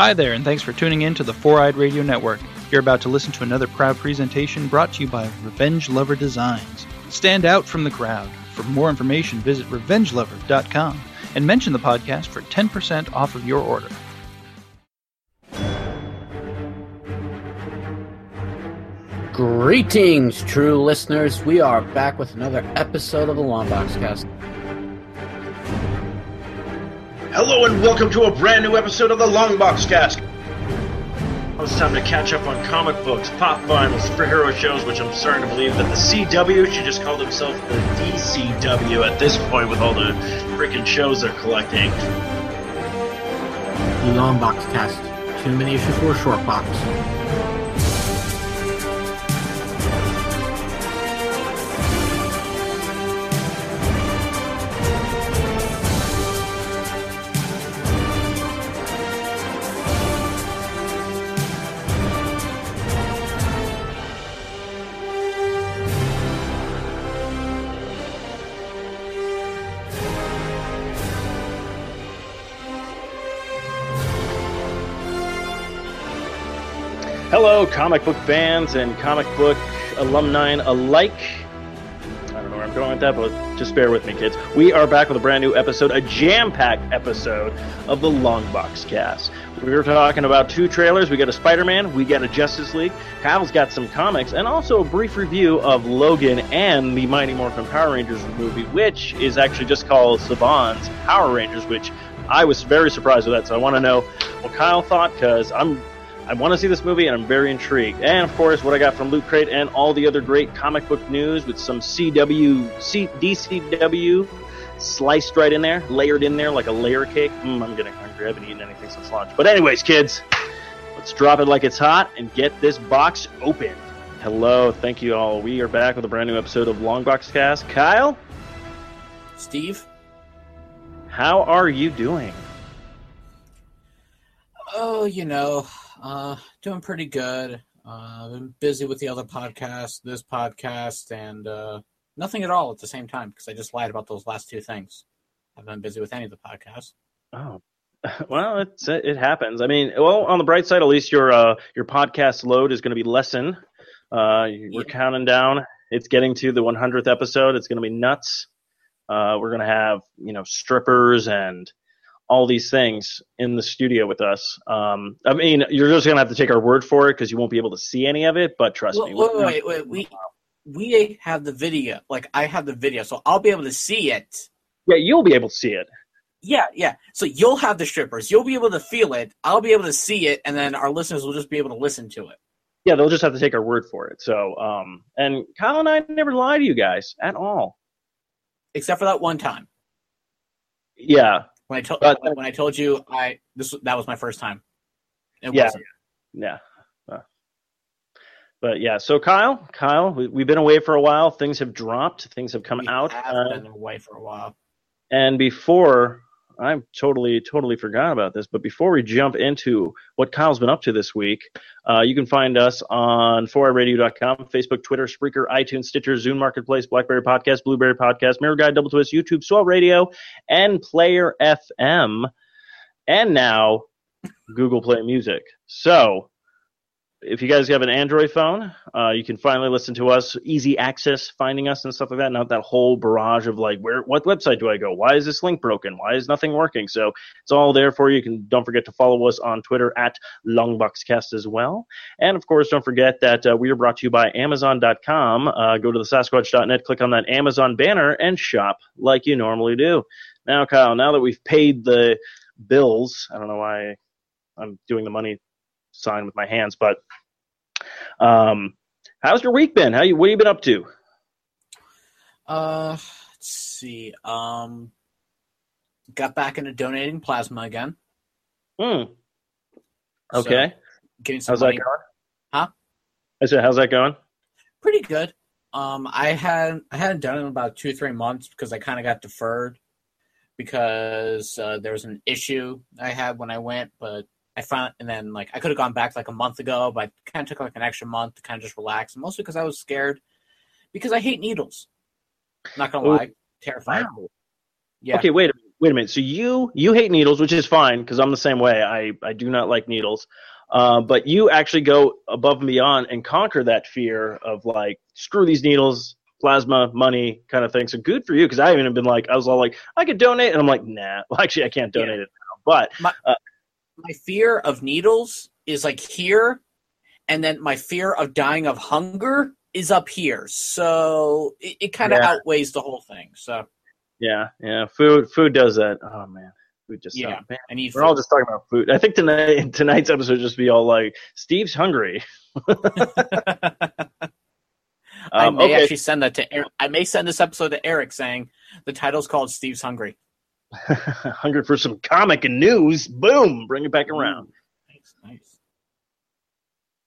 Hi there, and thanks for tuning in to the Four Eyed Radio Network. You're about to listen to another proud presentation brought to you by Revenge Lover Designs. Stand out from the crowd. For more information, visit revengelover.com and mention the podcast for 10% off of your order. Greetings, true listeners. We are back with another episode of the Longbox Cast. Hello and welcome to a brand new episode of the Longbox Cast. It's time to catch up on comic books, pop vinyl, superhero shows, which I'm starting to believe that the CW should just call themselves the DCW at this point with all the freaking shows they're collecting. The Longbox Cast. Too many issues for a short box. Comic book fans and comic book alumni alike. I don't know where I'm going with that, but just bear with me, kids. We are back with a brand new episode, a jam packed episode of the Longbox Cast. We were talking about two trailers. We got a Spider Man, we got a Justice League. Kyle's got some comics, and also a brief review of Logan and the Mighty Morphin Power Rangers movie, which is actually just called Saban's Power Rangers, which I was very surprised with that. So I want to know what Kyle thought because I'm I want to see this movie and I'm very intrigued. And of course, what I got from Loot Crate and all the other great comic book news with some CW, C, DCW sliced right in there, layered in there like a layer cake. Mm, I'm getting hungry. I haven't eaten anything since lunch. But anyways, kids, let's drop it like it's hot and get this box open. Hello, thank you all. We are back with a brand new episode of Longbox Cast. Kyle, Steve? how are you doing? Oh, you know, uh, doing pretty good. Uh, I've been busy with the other podcast, this podcast, and uh, nothing at all at the same time because I just lied about those last two things. I've been busy with any of the podcasts. Oh, well, it's it happens. I mean, well, on the bright side, at least your uh, your podcast load is going to be lessened. Uh, we're counting down. It's getting to the 100th episode. It's going to be nuts. Uh, we're going to have you know strippers and all these things in the studio with us. Um, I mean, you're just going to have to take our word for it because you won't be able to see any of it. But trust Wait, me, wait, wait, wait, we we have the video. Like I have the video, so I'll be able to see it. yeah, you'll be able to see it. Yeah, yeah. So you'll have the strippers. You'll be able to feel it. I'll be able to see it, and then our listeners will just be able to listen to it. Yeah, they'll just have to take our word for it. So, um, and Kyle and I never lie to you guys at all. Except for that one time Yeah, when I told But- when I told you I this that was my first time. It Yeah. wasn't. Yeah. Uh, But yeah, so Kyle, Kyle, we, we've been away for a while. Things have dropped. Things have come We out. have Uh, been away for a while. and before, I totally, totally forgot about this. But before we jump into what Kyle's been up to this week, uh, you can find us on 4iRadio.com, Facebook, Twitter, Spreaker, iTunes, Stitcher, Zune Marketplace, BlackBerry Podcast, Blueberry Podcast, Miro Guide, Double Twist, YouTube, Swell Radio, and Player FM, and now Google Play Music. So, if you guys have an Android phone, uh, you can finally listen to us, easy access, finding us and stuff like that. Not that whole barrage of like, where, what website do I go? Why is this link broken? Why is nothing working? So it's all there for you. You can don't forget to follow us on Twitter at Longboxcast as well. And of course, don't forget that uh, we are brought to you by Amazon.com. Uh, go to the Sasquatch.net, click on that Amazon banner, and shop like you normally do. Now, Kyle, now that we've paid the bills, I don't know why I'm doing the money sign with my hands, but um, how's your week been? How you? What have you been up to? Uh, let's see. Um, got back into donating plasma again. Hmm. So, Okay. getting some how's that money. going? Huh? I said, how's that going? Pretty good. Um, I had I hadn't done it in about two three months because I kind of got deferred because uh, there was an issue I had when I went, but I found and then like I could have gone back like a month ago, but I kind of took like an extra month to kind of just relax, mostly because I was scared because I hate needles. Not gonna Ooh. lie, terrified. Yeah. Okay, wait a minute. wait a minute. So you you hate needles, which is fine because I'm the same way. I I do not like needles. Uh, but you actually go above and beyond and conquer that fear of like screw these needles, plasma, money, kind of thing. So good for you because I haven't even been like I was all like I could donate, and I'm like nah. Well, actually, I can't donate Yeah. it now. But My, uh, my fear of needles is like here, and then my fear of dying of hunger is up here. So it, it kind of Yeah. outweighs the whole thing. So yeah, yeah, food food does that. Oh man, food just Yeah. man. I need We're all just talking about food. I think tonight tonight's episode just be all like Steve's hungry. I Um, may okay, actually send that to Eric. I may send this episode to Eric saying the title's called Steve's Hungry. hungry for some comic and news. Boom, bring it back around. Nice, nice.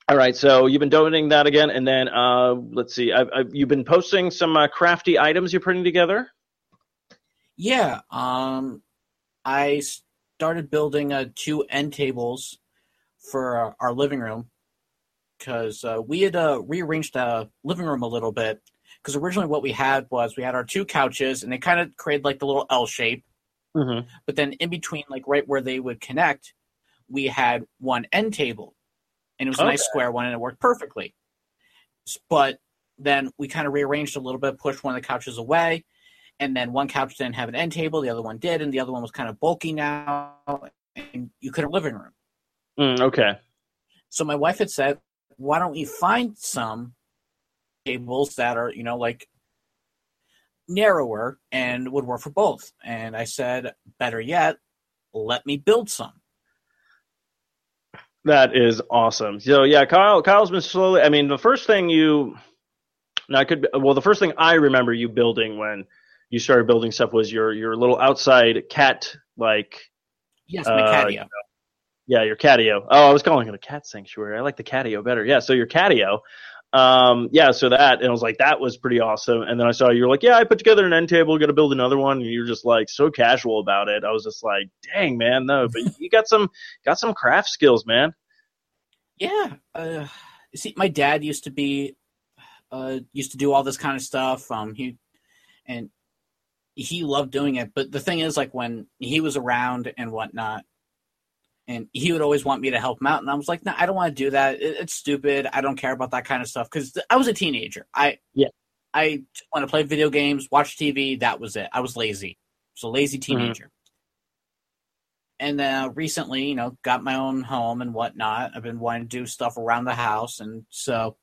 All right, so you've been donating that again, and then uh, let's see, I've, I've, you've been posting some uh, crafty items you're putting together. Yeah, um, I started building uh, two end tables for uh, our living room because uh, we had uh, rearranged the living room a little bit. Because originally, what we had was we had our two couches, and they kind of created like the little L shape. Mm-hmm. But then in between, like right where they would connect, we had one end table, and it was a nice square one, and it worked perfectly. But then we kind of rearranged a little bit, pushed one of the couches away, and then one couch didn't have an end table, the other one did, and the other one was kind of bulky now, and you couldn't living room. Mm, okay. So my wife had said, "Why don't we find some tables that are, you know, like narrower and would work for both?" And I said, "Better yet, let me build some." That is awesome. So yeah, Kyle, Kyle's been slowly. I mean, the first thing you, now I could. Well, the first thing I remember you building when you started building stuff was your your little outside cat like Yes, Uh, my catio. Yeah, your catio. Oh, I was calling it a cat sanctuary. I like the catio better. Yeah, so your catio. Um, yeah, so that and I was like, that was pretty awesome. And then I saw you were like, yeah, I put together an end table, got to build another one, and you're just like so casual about it. I was just like, dang man, no, but you got some got some craft skills, man. Yeah. Uh, see, my dad used to be, uh, used to do all this kind of stuff. Um, he, and he loved doing it. But the thing is, like when he was around and whatnot, and he would always want me to help him out, and I was like, no, I don't want to do that. It, it's stupid. I don't care about that kind of stuff because I was a teenager. I, Yeah. I want to play video games, watch TV. That was it. I was lazy. A lazy teenager. And uh, recently, you know, got my own home and whatnot. I've been wanting to do stuff around the house, and so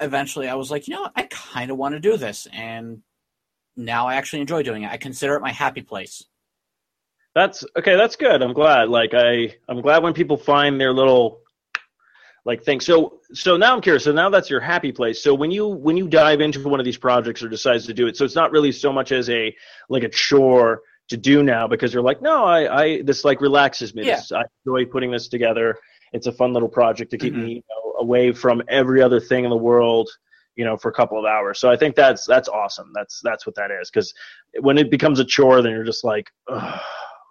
eventually, I was like, you know. I kind of want to do this, and now I actually enjoy doing it. I consider it my happy place. That's okay. That's good. I'm glad. Like I, I'm glad when people find their little like thing. So, so now I'm curious. So now that's your happy place. So when you when you dive into one of these projects or decides to do it, so it's not really so much as a like a chore to do now because you're like, no, I, I this like relaxes me. Yeah. This, I enjoy putting this together. It's a fun little project to keep Mhm. me you know, away from every other thing in the world. You know, for a couple of hours. So I think that's that's awesome. That's that's what that is. Because when it becomes a chore, then you're just like, Ugh,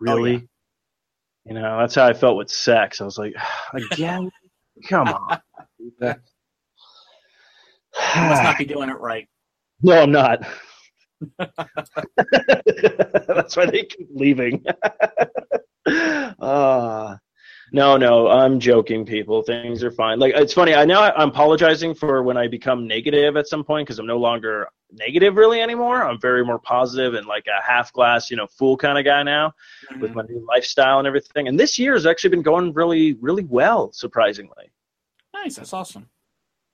really? yeah. You know, that's how I felt with sex. I was like, again, come on. You must not be doing it right. no, I'm not. that's why they keep leaving. uh, no, no, I'm joking, people. Things are fine. Like it's funny. I know I'm apologizing for when I become negative at some point because I'm no longer negative really anymore. I'm very more positive and like a half glass, you know, fool kind of guy now. with my new lifestyle and everything. And this year has actually been going really, really well, surprisingly. Nice. That's awesome.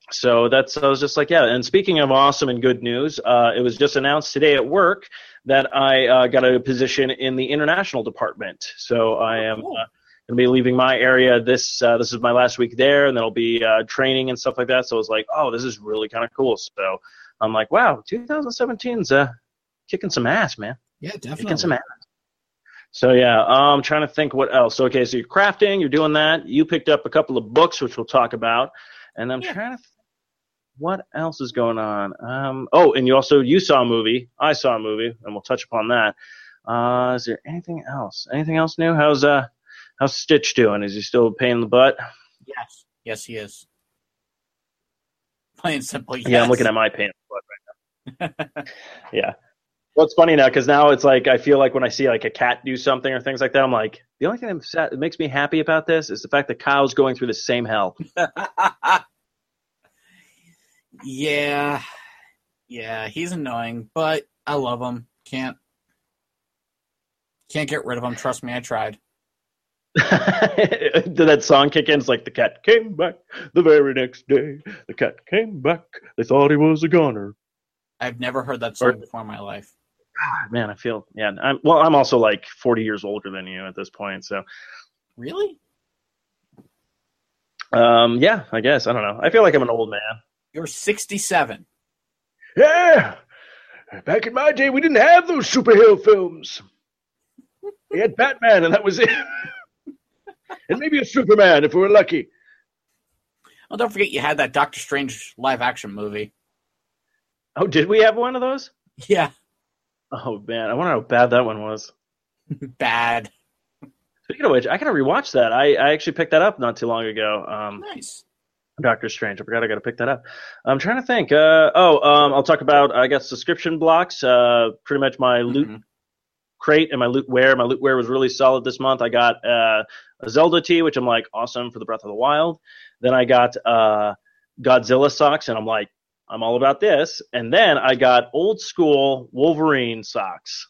So that's I was just like, yeah. And speaking of awesome and good news, uh, it was just announced today at work that I uh, got a position in the international department. So I am cool. uh, going to be leaving my area. This uh, this is my last week there, and then I'll be uh, training and stuff like that. So I was like, oh, this is really kind of cool. So I'm like, wow, 2017's uh, kicking some ass, man. Yeah, definitely. Kicking some ass. So yeah, um, I'm trying to think what else. Okay, so you're crafting, you're doing that. You picked up a couple of books, which we'll talk about, and I'm Yeah. trying to. Think what else is going on? Um, oh, and you also you saw a movie. I saw a movie, and we'll touch upon that. Uh, is there anything else? Anything else new? How's uh, how's Stitch doing? Is he still a pain in the butt? Yes. Yes, he is. Plain and simple. Yes. Yeah, I'm looking at my pain in the butt right now. yeah. Well, it's funny now because now it's like I feel like when I see like a cat do something or things like that, I'm like, the only thing that makes me happy about this is the fact that Kyle's going through the same hell. yeah, yeah, he's annoying, but I love him. Can't can't get rid of him. Trust me, I tried. Did that song kick in? It's like the cat came back the very next day. The cat came back. They thought he was a goner. I've never heard that song before in my life. God, man, I feel yeah. I'm well. I'm also like 40 years older than you at this point, so Really? um, yeah. I guess I don't know. I feel like I'm an old man. You're 67. Yeah. Back in my day, we didn't have those superhero films. We had Batman, and that was it. and maybe a Superman if we were lucky. Oh, don't forget you had that Doctor Strange live action movie. Oh, did we have one of those? Yeah, Oh man, I wonder how bad that one was. bad. Speaking of which, I gotta rewatch that. I, I actually picked that up not too long ago. Um, Nice. Doctor Strange. I forgot I gotta pick that up. I'm trying to think. Uh, oh, um, I'll talk about I guess subscription blocks. Uh, pretty much my loot Mhm. Crate and my loot wear. My loot wear was really solid this month. I got uh, a Zelda tee, which I'm like awesome for the Breath of the Wild. Then I got uh, Godzilla socks, and I'm like I'm all about this. And then I got old school Wolverine socks.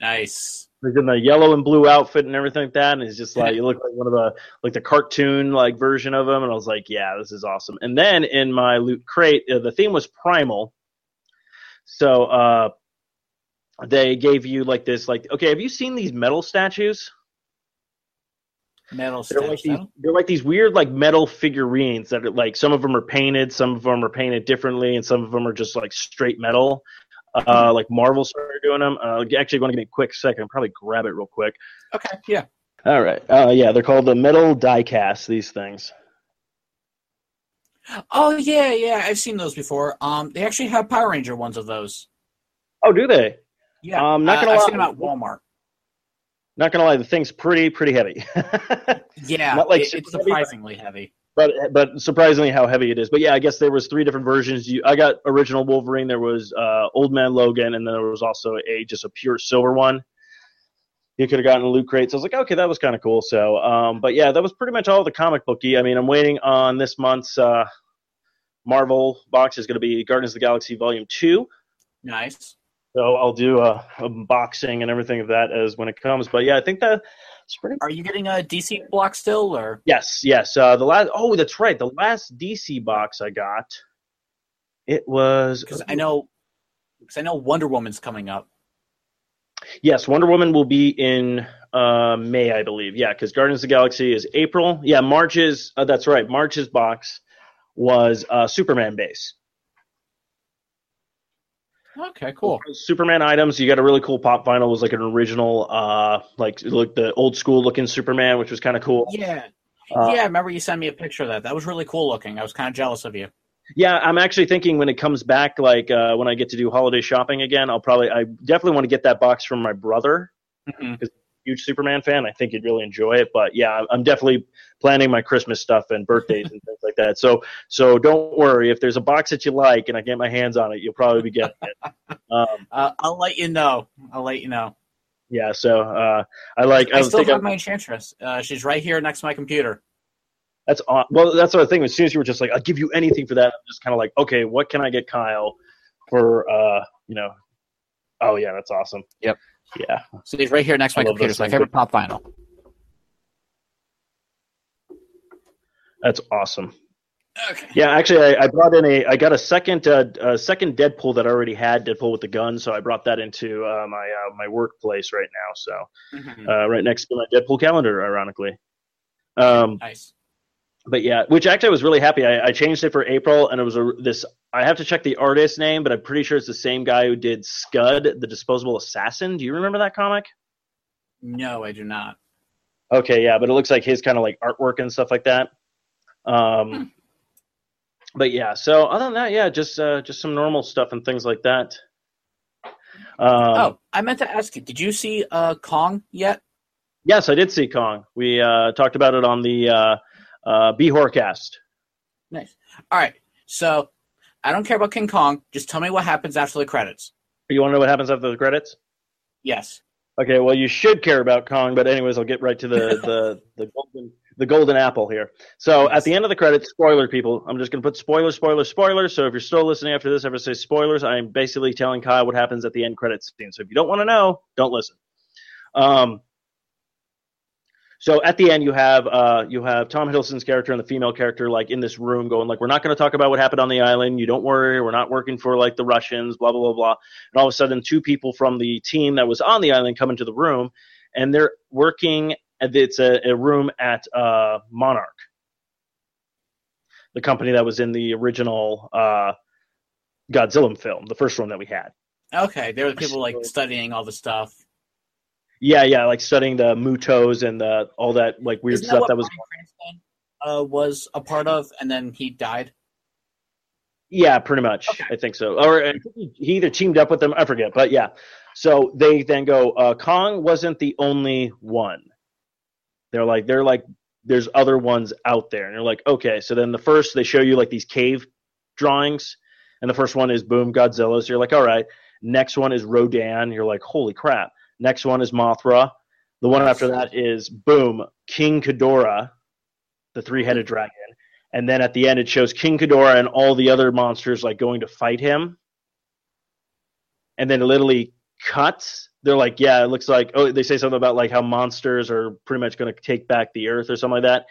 Nice. He's in the yellow and blue outfit and everything like that, and he's just like you look like one of the like the cartoon like version of him, and I was like, yeah, this is awesome. And then in my loot crate, uh, the theme was primal, so uh, they gave you like this like okay, have you seen these metal statues? Metal They're like these, they're like these weird like metal figurines that are like some of them are painted, some of them are painted differently, and some of them are just like straight metal. Uh, like Marvel started doing them. Uh, actually, going to give me a quick second. Probably grab it real quick. Okay, yeah. All right. Uh, yeah, they're called the metal die cast. These things. Oh yeah, yeah. I've seen those before. Um, they actually have Power Ranger ones of those. Oh, do they? Yeah, Um, not I- gonna I've lie- seen them at Walmart. Not gonna lie, the thing's pretty pretty heavy. Yeah, Not like it- it's heavy, but- surprisingly heavy. but but surprisingly how heavy it is. But yeah, I guess there was three different versions. You, I got original Wolverine. There was uh, Old Man Logan, and then there was also a just a pure silver one. You could have gotten a loot crate. So I was like, okay, that was kind of cool. So, um, but yeah, that was pretty much all the comic booky. I mean, I'm waiting on this month's uh, Marvel box is going to be Guardians of the Galaxy Volume Two. Nice. So I'll do a unboxing and everything of that as when it comes. But yeah, I think that's pretty. Are you getting a DC block still, or Yes, yes. Uh, the last. Oh, that's right. The last DC box I got. It was. because I know, because I know Wonder Woman's coming up. Yes, Wonder Woman will be in uh, May, I believe. Yeah, because Guardians of the Galaxy is April. Yeah, March's. Uh, that's right. March's box was uh, Superman base. Okay, cool. Superman items. You got a really cool pop vinyl. It was like an original, uh, like like the old school looking Superman, which was kind of cool. Yeah, Uh, yeah. I remember you sent me a picture of that. That was really cool looking. I was kind of jealous of you. Yeah, I'm actually thinking when it comes back, like uh, when I get to do holiday shopping again, I'll probably, I definitely want to get that box from my brother. Mhm. Huge Superman fan. I think you'd really enjoy it. But yeah, I'm- I'm definitely planning my Christmas stuff and birthdays and things like that. So, so don't worry if there's a box that you like and I get my hands on it, you'll probably be getting it. Um, Uh, I'll let you know. I'll let you know. yeah. So uh, I like. I, I was still thinking have my Enchantress. Uh, she's right here next to my computer. that's aw- well. That's the thing. As soon as you were just like, I'll give you anything for that. I'm just kind of like, okay, what can I get Kyle for? uh, You know. Oh yeah, that's awesome. Yep. Yeah. So he's right here next to my computer. those It's my favorite pop vinyl. That's awesome. Okay. Yeah, actually, I, I brought in a. I got a second, uh, a second Deadpool that I already had Deadpool with the gun, so I brought that into uh, my uh, my workplace right now. So Mhm. uh, right next to my Deadpool calendar, ironically. Um, Nice. But yeah, which actually I was really happy. I, I changed it for April, and it was a, this. I have to check the artist name, but I'm pretty sure it's the same guy who did Scud, the Disposable Assassin. Do you remember that comic? No, I do not. Okay, yeah, but it looks like his kind of like artwork and stuff like that. Um, Hmm. But yeah, so other than that, yeah, just uh, just some normal stuff and things like that. Um, oh, I meant to ask you. Did you see uh, Kong yet? yes, I did see Kong. We uh, talked about it on the uh, B Horrorcast. Nice. All right. So I don't care about King Kong. Just tell me what happens after the credits. You want to know what happens after the credits? Yes. Okay, well, you should care about Kong, but anyways, I'll get right to the the the golden the golden apple here. So at the end of the credits, spoiler people, I'm just gonna put spoiler, spoiler, spoiler. So if you're still listening after this, ever say spoilers, I'm basically telling Kyle what happens at the end credits scene. So if you don't want to know, don't listen. Um, so at the end, you have uh, you have Tom Hiddleston's character and the female character like in this room going like, we're not going to talk about what happened on the island. You don't worry, we're not working for like the Russians. Blah blah blah blah. And all of a sudden, two people from the team that was on the island come into the room, and they're working. It's a, a room at uh, Monarch, the company that was in the original uh, Godzilla film, the first one that we had. Okay, there were people like studying all the stuff. Yeah, yeah, like studying the MUTOs and the all that like weird Isn't stuff what that was. Uh, was a part of, and then he died. Yeah, pretty much. Okay. I think so. Or he he either teamed up with them. I forget, but yeah. So they then go. Uh, Kong wasn't the only one. They're like they're like there's other ones out there, and they're like okay. So then the first they show you like these cave drawings, and the first one is boom Godzilla. So you're like all right. Next one is Rodan. You're like holy crap. Next one is Mothra. The one after that is boom King Ghidorah, the three-headed dragon. And then at the end, it shows King Ghidorah and all the other monsters like going to fight him. And then it literally cuts. They're like, yeah, it looks like. Oh, they say something about like how monsters are pretty much going to take back the earth or something like that.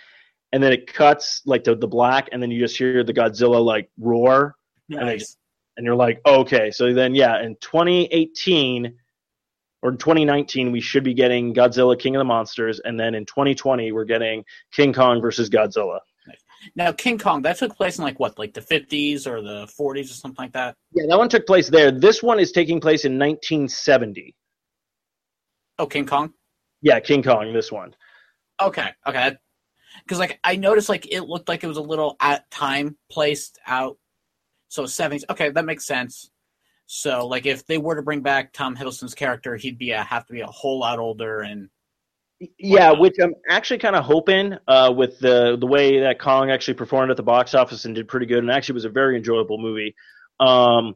And then it cuts like to the black, and then you just hear the Godzilla like roar, And they- Nice. and you're like, okay. So then, yeah, in 2018 or in 2019, we should be getting Godzilla King of the Monsters, and then in 2020, we're getting King Kong versus Godzilla. Now, King Kong that took place in like what, like the fifties or the forties or something like that. Yeah, that one took place there. This one is taking place in 1970. Oh, King Kong. Yeah, King Kong, this one. Okay, okay. Because like I noticed, like it looked like it was a little at time placed out. So seventies. Okay, that makes sense. So like if they were to bring back Tom Hiddleston's character, he'd be a, have to be a whole lot older and Yeah, which I'm actually kind of hoping uh, with the the way that Kong actually performed at the box office and did pretty good, and actually was a very enjoyable movie. Um,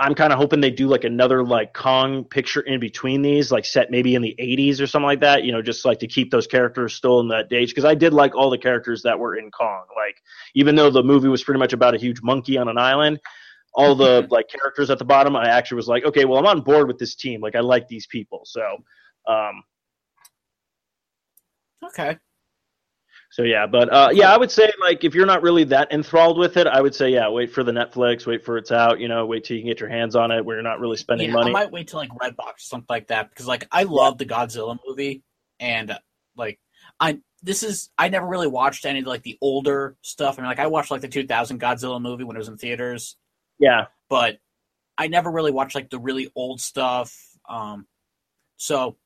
I'm kind of hoping they do like another like Kong picture in between these, like set maybe in the 80s or something like that. You know, just like to keep those characters still in that age because I did like all the characters that were in Kong. Like even though the movie was pretty much about a huge monkey on an island, all the like characters at the bottom, I actually was like, okay, well I'm on board with this team. Like I like these people, so. Um, okay. So yeah, but uh, yeah, I would say like if you're not really that enthralled with it, I would say yeah, wait for the Netflix, wait for it's out, you know, wait till you can get your hands on it where you're not really spending Yeah, money. I might wait till like Redbox or something like that because like I love the Godzilla movie and like I this is I never really watched any of like the older stuff. I mean like I watched like the 2000 Godzilla movie when it was in theaters, Yeah, but I never really watched like the really old stuff. Um, so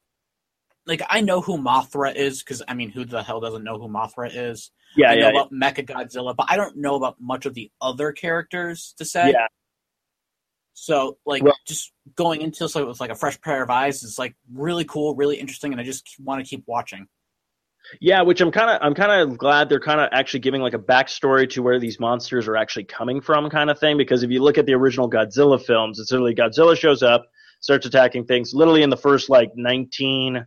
like I know who Mothra is because I mean who the hell doesn't know who Mothra is? yeah, I know yeah, about Mecha Godzilla, but I don't know about much of the other characters to say. yeah. So like Well- just going into this like, with like a fresh pair of eyes is like really cool, really interesting, and I just want to keep watching. Yeah, which I'm kind of I'm kind of glad they're kind of actually giving like a backstory to where these monsters are actually coming from, kind of thing. Because if you look at the original Godzilla films, it's literally Godzilla shows up, starts attacking things. Literally in the first like 19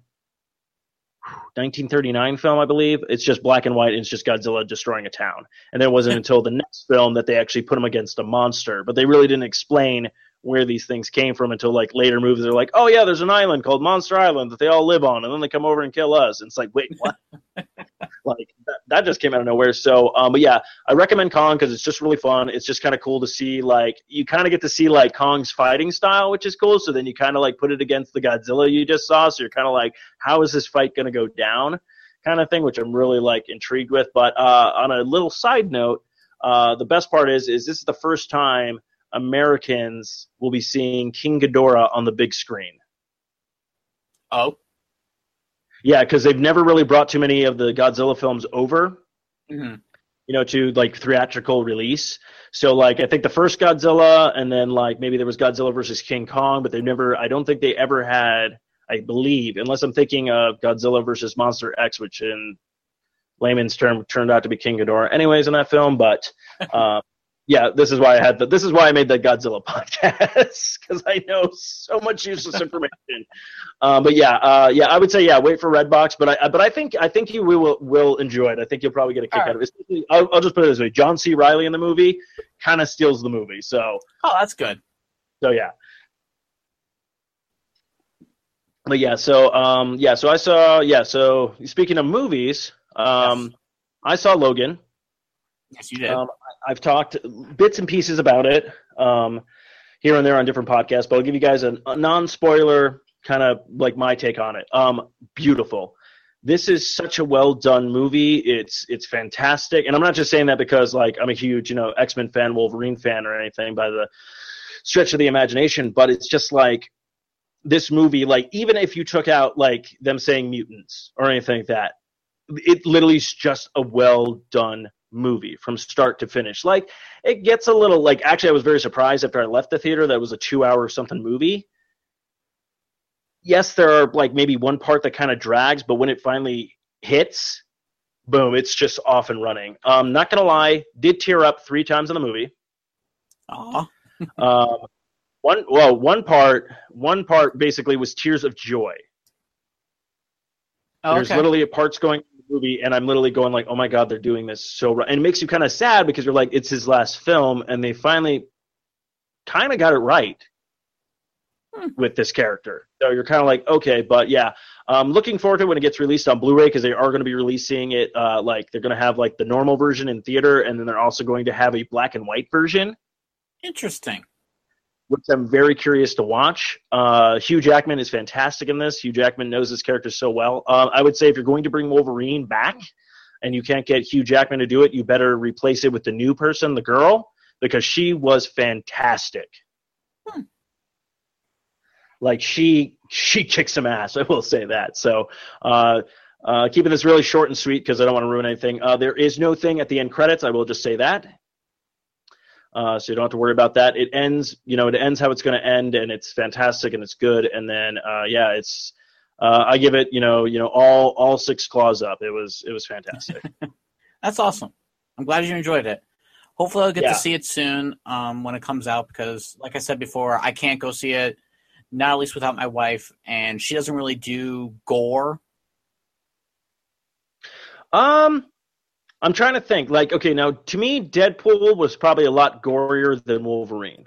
1939 film, I believe, it's just black and white. And it's just Godzilla destroying a town. And then it wasn't until the next film that they actually put him against a monster. But they really didn't explain where these things came from until like later movies. They're like, oh yeah, there's an island called Monster Island that they all live on, and then they come over and kill us. And it's like, wait, what? like that, that just came out of nowhere. So, um, but yeah, I recommend Kong because it's just really fun. It's just kind of cool to see like you kind of get to see like Kong's fighting style, which is cool. So then you kind of like put it against the Godzilla you just saw. So you're kind of like, how is this fight going to go down? Kind of thing, which I'm really like intrigued with. But uh, on a little side note, uh, the best part is is this is the first time Americans will be seeing King Ghidorah on the big screen. Oh, Yeah, because they've never really brought too many of the Godzilla films over, mhm. you know, to like theatrical release. So like I think the first Godzilla, and then like maybe there was Godzilla versus King Kong, but they've never. I don't think they ever had. I believe, unless I'm thinking of Godzilla versus Monster X, which in layman's term turned out to be King Ghidorah, anyways, in that film. But uh, yeah, this is why I had the, this is why I made the Godzilla podcast because I know so much useless information. Um, but yeah, uh, yeah, I would say yeah, wait for Redbox. But I but I think I think you will will enjoy it. I think you'll probably get a kick All out of it. I'll, I'll just put it this way: John C. Reilly in the movie kind of steals the movie. So Oh, that's good. so yeah. But yeah, so um, yeah, so I saw yeah. So speaking of movies, um, Yes. I saw Logan. Yes, you did. Um, I've talked bits and pieces about it um, here and there on different podcasts, but I'll give you guys a, a non-spoiler kind of like my take on it. Um, beautiful. This is such a well done movie. It's it's fantastic, and I'm not just saying that because like I'm a huge you know X Men fan, Wolverine fan, or anything by the stretch of the imagination, but it's just like this movie. Like even if you took out like them saying mutants or anything like that, it literally is just a well done movie from start to finish. Like it gets a little like actually I was very surprised after I left the theater that it was a two hour something movie. Yes, there are like maybe one part that kind of drags, but when it finally hits, boom, it's just off and running. Um, not gonna lie, did tear up three times in the movie. Aw. Um, one well, one part, one part basically was tears of joy. Oh, There's okay. literally parts going movie, and I'm literally going like, "Oh my god, they're doing this so right," and it makes you kind of sad because you're like, it's his last film, and they finally kind of got it right Hmm. with this character. So you're kind of like, okay, but yeah, I'm looking forward to when it gets released on Blu-ray because they are going to be releasing it. Uh, like they're going to have like the normal version in theater, and then they're also going to have a black and white version Interesting. Which I'm very curious to watch. Uh, Hugh Jackman is fantastic in this. Hugh Jackman knows his character so well. Um, I would say if you're going to bring Wolverine back and you can't get Hugh Jackman to do it, you better replace it with the new person, the girl, because she was fantastic. Hmm. Like she she kicks some ass. I will say that. So. Uh, uh, keeping this really short and sweet because I don't want to ruin anything. Uh, there is no thing at the end credits. I will just say that. Uh, so you don't have to worry about that. It ends, you know, it ends how it's going to end, and it's fantastic and it's good. And then, uh, yeah, it's. Uh, I give it, you know, you know, all all six claws up. It was it was fantastic. That's awesome. I'm glad you enjoyed it. Hopefully, I'll get Yeah. to see it soon um, when it comes out because, like I said before, I can't go see it, not at least without my wife, and she doesn't really do gore. um, I'm trying to think. Like, okay, now to me, Deadpool was probably a lot gorier than Wolverine.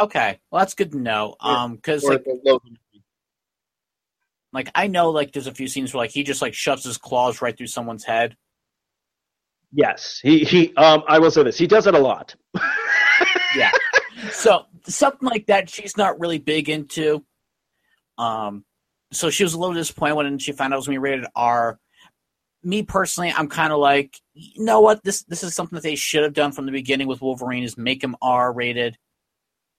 Okay, well that's good to know. Um, because like, like I know like there's a few scenes where like he just like shoves his claws right through someone's head. Yes, he he. Um, I will say this: he does it a lot. Yeah. so something like that she's not really big into. Um, so she was a little disappointed when she found out it was me rated R. Me personally, I'm kind of like, you know what? This this is something that they should have done from the beginning with Wolverine is make him R rated.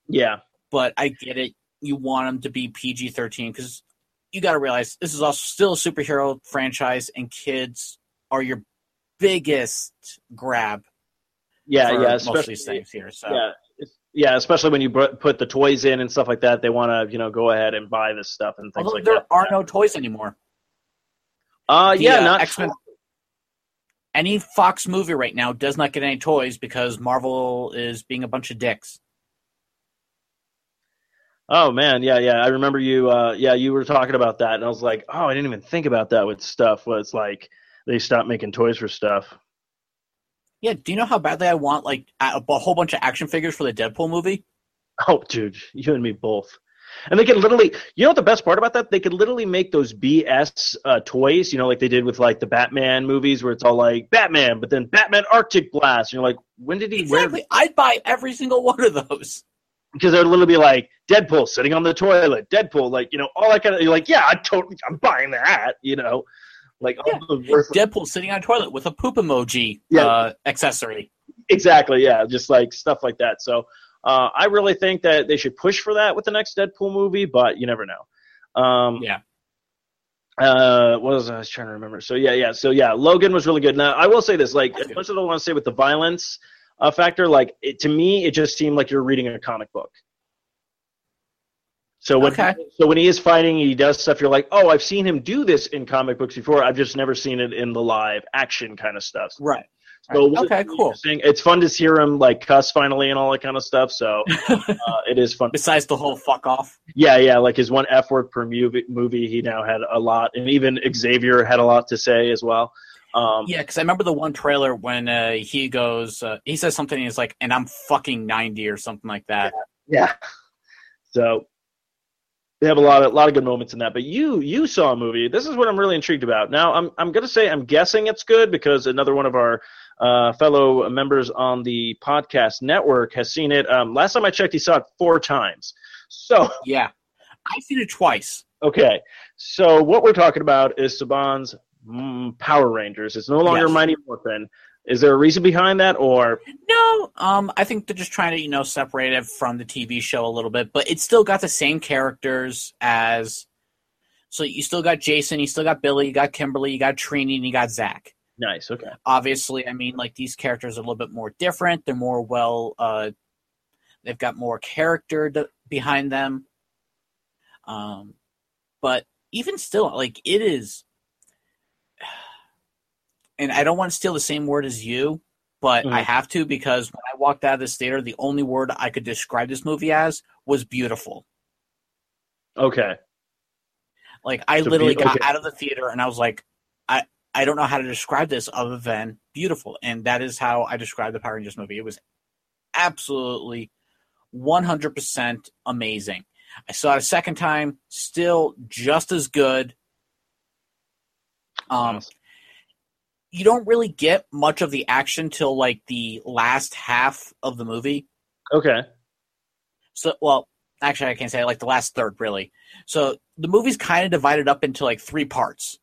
Yeah, But I get it. You want him to be PG 13 because you got to realize this is also still a superhero franchise, and kids are your biggest grab. yeah, yeah. most of Especially these things here. So yeah, yeah. Especially when you put the toys in and stuff like that, they want to you know go ahead and buy this stuff and things although like there that. There are no toys anymore. Uh, The, yeah, uh, not X-Men- any Fox movie right now does not get any toys because Marvel is being a bunch of dicks. Oh man, yeah, yeah. I remember you. Uh, yeah, you were talking about that, and I was like, oh, I didn't even think about that with stuff. Was like they stopped making toys for stuff. Yeah, do you know how badly I want like a, a whole bunch of action figures for the Deadpool movie? Oh, dude, you and me both. And they could literally, you know what the best part about that? They could literally make those BS uh, toys, you know, like they did with like the Batman movies, where it's all like Batman, but then Batman Arctic Blast. And you're like, when did he Exactly. wear? I'd buy every single one of those. Because they'd literally be like Deadpool sitting on the toilet, Deadpool, like you know, all that kind of. You're like, yeah, I totally, I'm buying that, you know, like all the worst- Deadpool sitting on a toilet with a poop emoji Yeah. uh, accessory. exactly, yeah, just like stuff like that. So uh, I really think that they should push for that with the next Deadpool movie, but you never know. Um, Yeah. uh what was I, I was trying to remember so yeah yeah so yeah logan was really good now i will say this like That's as good. much as i want to say with the violence uh, factor like it, to me it just seemed like you're reading a comic book so when Okay. so when he is fighting he does stuff you're like oh i've seen him do this in comic books before i've just never seen it in the live action kind of stuff Right. So Right. Okay, cool. It's fun to hear him like cuss finally and all that kind of stuff. So uh, it is fun. Besides the whole fuck off. Yeah, yeah. Like his one F word per movie, movie, he now had a lot, and even Xavier had a lot to say as well. Um, Yeah, because I remember the one trailer when uh, he goes, uh, he says something, he's like, and I'm fucking 90 or something like that. Yeah. So they have a lot of a lot of good moments in that. But you you saw a movie. This is what I'm really intrigued about. Now I'm I'm gonna say I'm guessing it's good because another one of our uh, fellow members on the podcast network has seen it. Um, last time I checked, he saw it four times. So Yeah. I've seen it twice. okay, so what we're talking about is Saban's mm, Power Rangers. It's no longer Yes. Mighty Morphin. Is there a reason behind that, or No, um, I think they're just trying to, you know, separate it from the TV show a little bit, but it's still got the same characters as. So you still got Jason, you still got Billy, you got Kimberly, you got Trini, and you got Zach. Nice? Okay. Obviously, I mean, like these characters are a little bit more different. They're more well, uh, they've got more character to, behind them. Um, but even still, like it is, and I don't want to steal the same word as you, but I Mhm. have to because when I walked out of this theater, the only word I could describe this movie as was beautiful. Okay. Like I So literally be- got okay. out of the theater and I was like, I don't know how to describe this other than beautiful, and that is how I describe the Power Rangers movie. It was absolutely one hundred percent amazing. I saw it a second time, still just as good. Um, Awesome. you don't really get much of the action till like the last half of the movie. Okay. So, well, actually, I can't say like the last third, really. So the movie's kind of divided up into like three parts.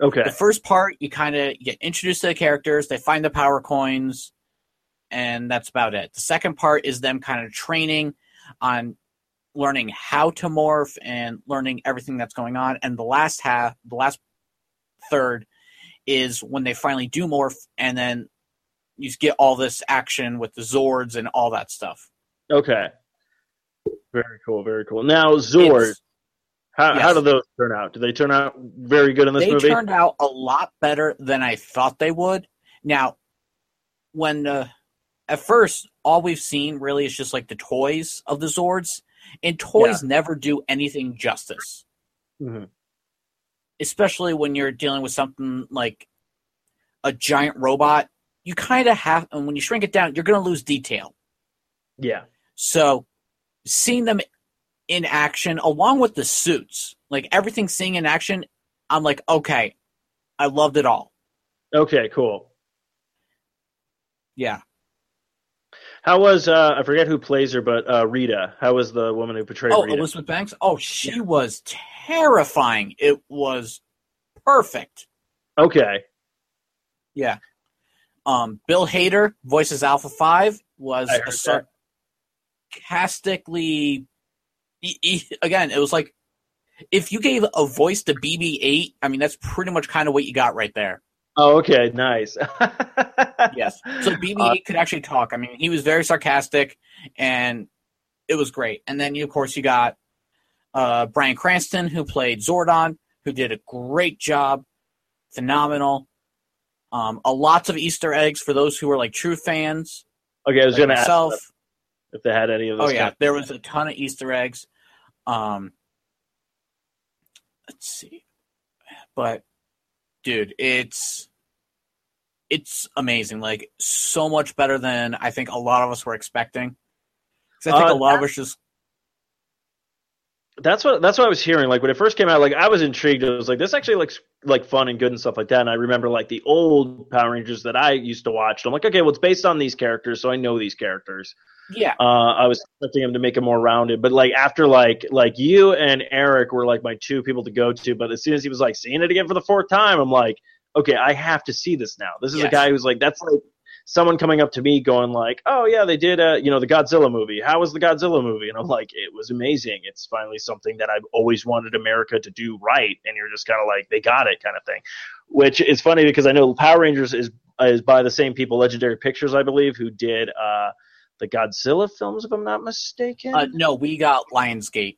Okay. The first part, you kind of get introduced to the characters, they find the power coins, and that's about it. The second part is them kind of training on learning how to morph and learning everything that's going on. And the last half, the last third, is when they finally do morph, and then you get all this action with the Zords and all that stuff. Okay. Very cool. Very cool. Now, Zord, It's- how, yes. how do those turn out? Do they turn out very good in this they movie? They turned out a lot better than I thought they would. Now, when uh, at first all we've seen really is just like the toys of the Zords, and toys never do anything justice. Mhm. Especially when you're dealing with something like a giant robot, you kind of have, and when you shrink it down, you're going to lose detail. Yeah. So, seeing them in action, along with the suits, like everything seeing in action, I'm like, okay, I loved it all. Okay. Cool. Yeah. How was uh, I forget who plays her, but uh, Rita? How was the woman who portrayed Oh, Rita? Elizabeth Banks. Oh, she was terrifying. It was perfect. Okay. Yeah. Um, Bill Hader voices Alpha Five was I heard a that. sarcastically. He- he- again, it was like if you gave a voice to BB-8. I mean, that's pretty much kind of what you got right there. Oh, okay. Nice. Yes. So BB-8 Uh, could actually talk. I mean, he was very sarcastic, and it was great. And then, you, of course, you got uh, Bryan Cranston, who played Zordon, who did a great job, phenomenal. Um, a lots of Easter eggs for those who are like true fans, okay. I was like going to ask. If they had any of Oh those. yeah, kind there was a ton of Easter eggs. Um, let's see, but dude, it's it's amazing. Like so much better than I think a lot of us were expecting. 'Cause I think Uh, a lot of us just That's what that's what I was hearing. Like when it first came out, like I was intrigued. It was like this actually looks like fun and good and stuff like that. And I remember like the old Power Rangers that I used to watch. I'm like, okay, well it's based on these characters, so I know these characters. Yeah. Uh, I was expecting him to make it more rounded, but like after like like you and Eric were like my two people to go to. But as soon as he was like seeing it again for the fourth time, I'm like, okay, I have to see this now. This is a guy who's like that's like someone coming up to me going like, oh yeah, they did uh you know the Godzilla movie. How was the Godzilla movie? And I'm like, it was amazing. It's finally something that I've always wanted America to do right, and you're just kind of like they got it kind of thing. Which is funny because I know Power Rangers is is by the same people, Legendary Pictures, I believe, who did uh the Godzilla films, if I'm not mistaken. Uh, no, we got Lionsgate.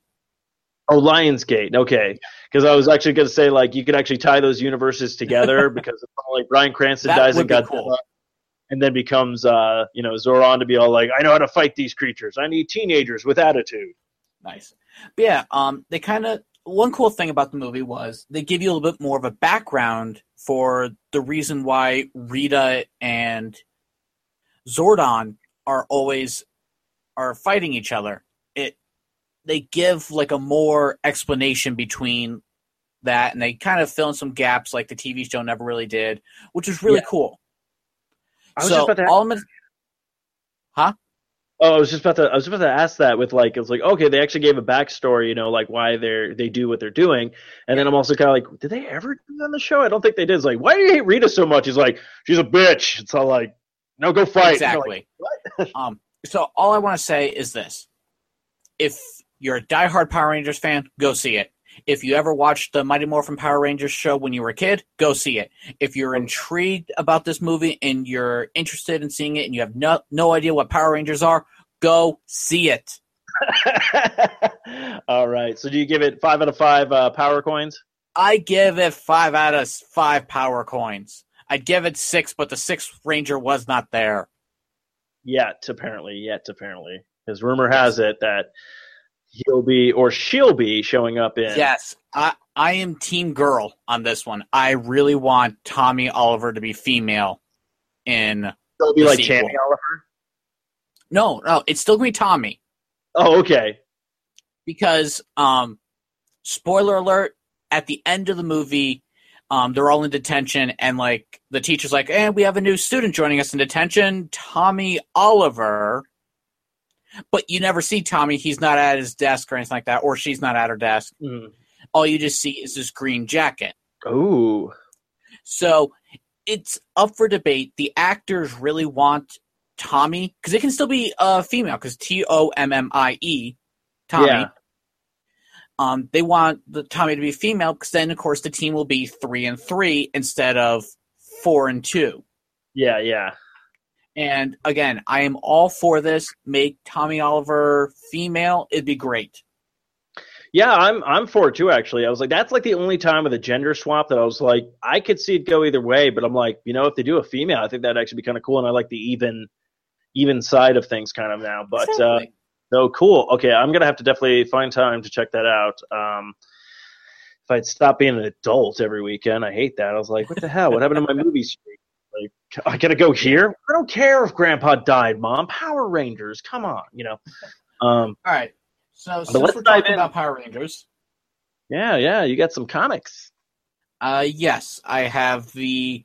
oh, Lionsgate. Okay, because I was actually going to say like you could actually tie those universes together because it's like Bryan Cranston That dies in Godzilla, cool. and then becomes uh, you know Zordon to be all like, I know how to fight these creatures. I need teenagers with attitude. Nice. But yeah, um, they kind of one cool thing about the movie was they give you a little bit more of a background for the reason why Rita and Zordon are always are fighting each other. It they give like a more explanation between that and they kind of fill in some gaps like the TV show never really did, which was really Yeah. cool. I was so just about to gonna- Huh? Oh, I was just about to. I was about to ask that with like, it's like, okay, they actually gave a backstory, you know, like why they're they do what they're doing, and then I'm also kind of like, did they ever do that on the show? I don't think they did. It's like, why do you hate Rita so much? He's like, she's a bitch. It's all like, no, go fight. You're like, Exactly. um, so all I want to say is this: if you're a diehard Power Rangers fan, go see it. If you ever watched the Mighty Morphin Power Rangers show when you were a kid, go see it. If you're intrigued about this movie and you're interested in seeing it and you have no no idea what Power Rangers are, go see it. all right. So do you give it five out of five uh, power coins? I give it five out of five power coins. I'd give it six, but the sixth Ranger was not there. Yet, apparently, yet apparently, because rumor has it that he'll be or she'll be showing up in. Yes, I I am team girl on this one. I really want Tommy Oliver to be female. In It'll be the like sequel. Tammy Oliver. no, no, it's still gonna be Tommy Oh, okay. because um, spoiler alert. At the end of the movie, um, they're all in detention, and like the teacher's like, "And we have a new student joining us in detention, Tommy Oliver." But you never see Tommy. He's not at his desk or anything like that, or she's not at her desk. Mm. All you just see is this green jacket. Ooh. So it's up for debate. The actors really want Tommy because it can still be a female because T O M M I E, Tommy. Yeah. Um, they want the Tommy to be female because then, of course, the team will be three and three instead of four and two. Yeah, yeah. And again, I am all for this. Make Tommy Oliver female; it'd be great. Yeah, I'm I'm for it too. Actually, I was like, that's like the only time with a gender swap that I was like, I could see it go either way. But I'm like, you know, if they do a female, I think that'd actually be kind of cool, and I like the even even side of things kind of now. But uh, Exactly. No, cool. Okay, I'm gonna have to definitely find time to check that out. Um, if I'd stop being an adult every weekend, I hate that. I was like, what the hell? What happened to my movie streak? Like, I gotta go here. I don't care if Grandpa died, Mom. Power Rangers, come on, you know. Um, all right. So since let's we're dive talking in. about Power Rangers, yeah, yeah, you got some comics. Uh, yes, I have the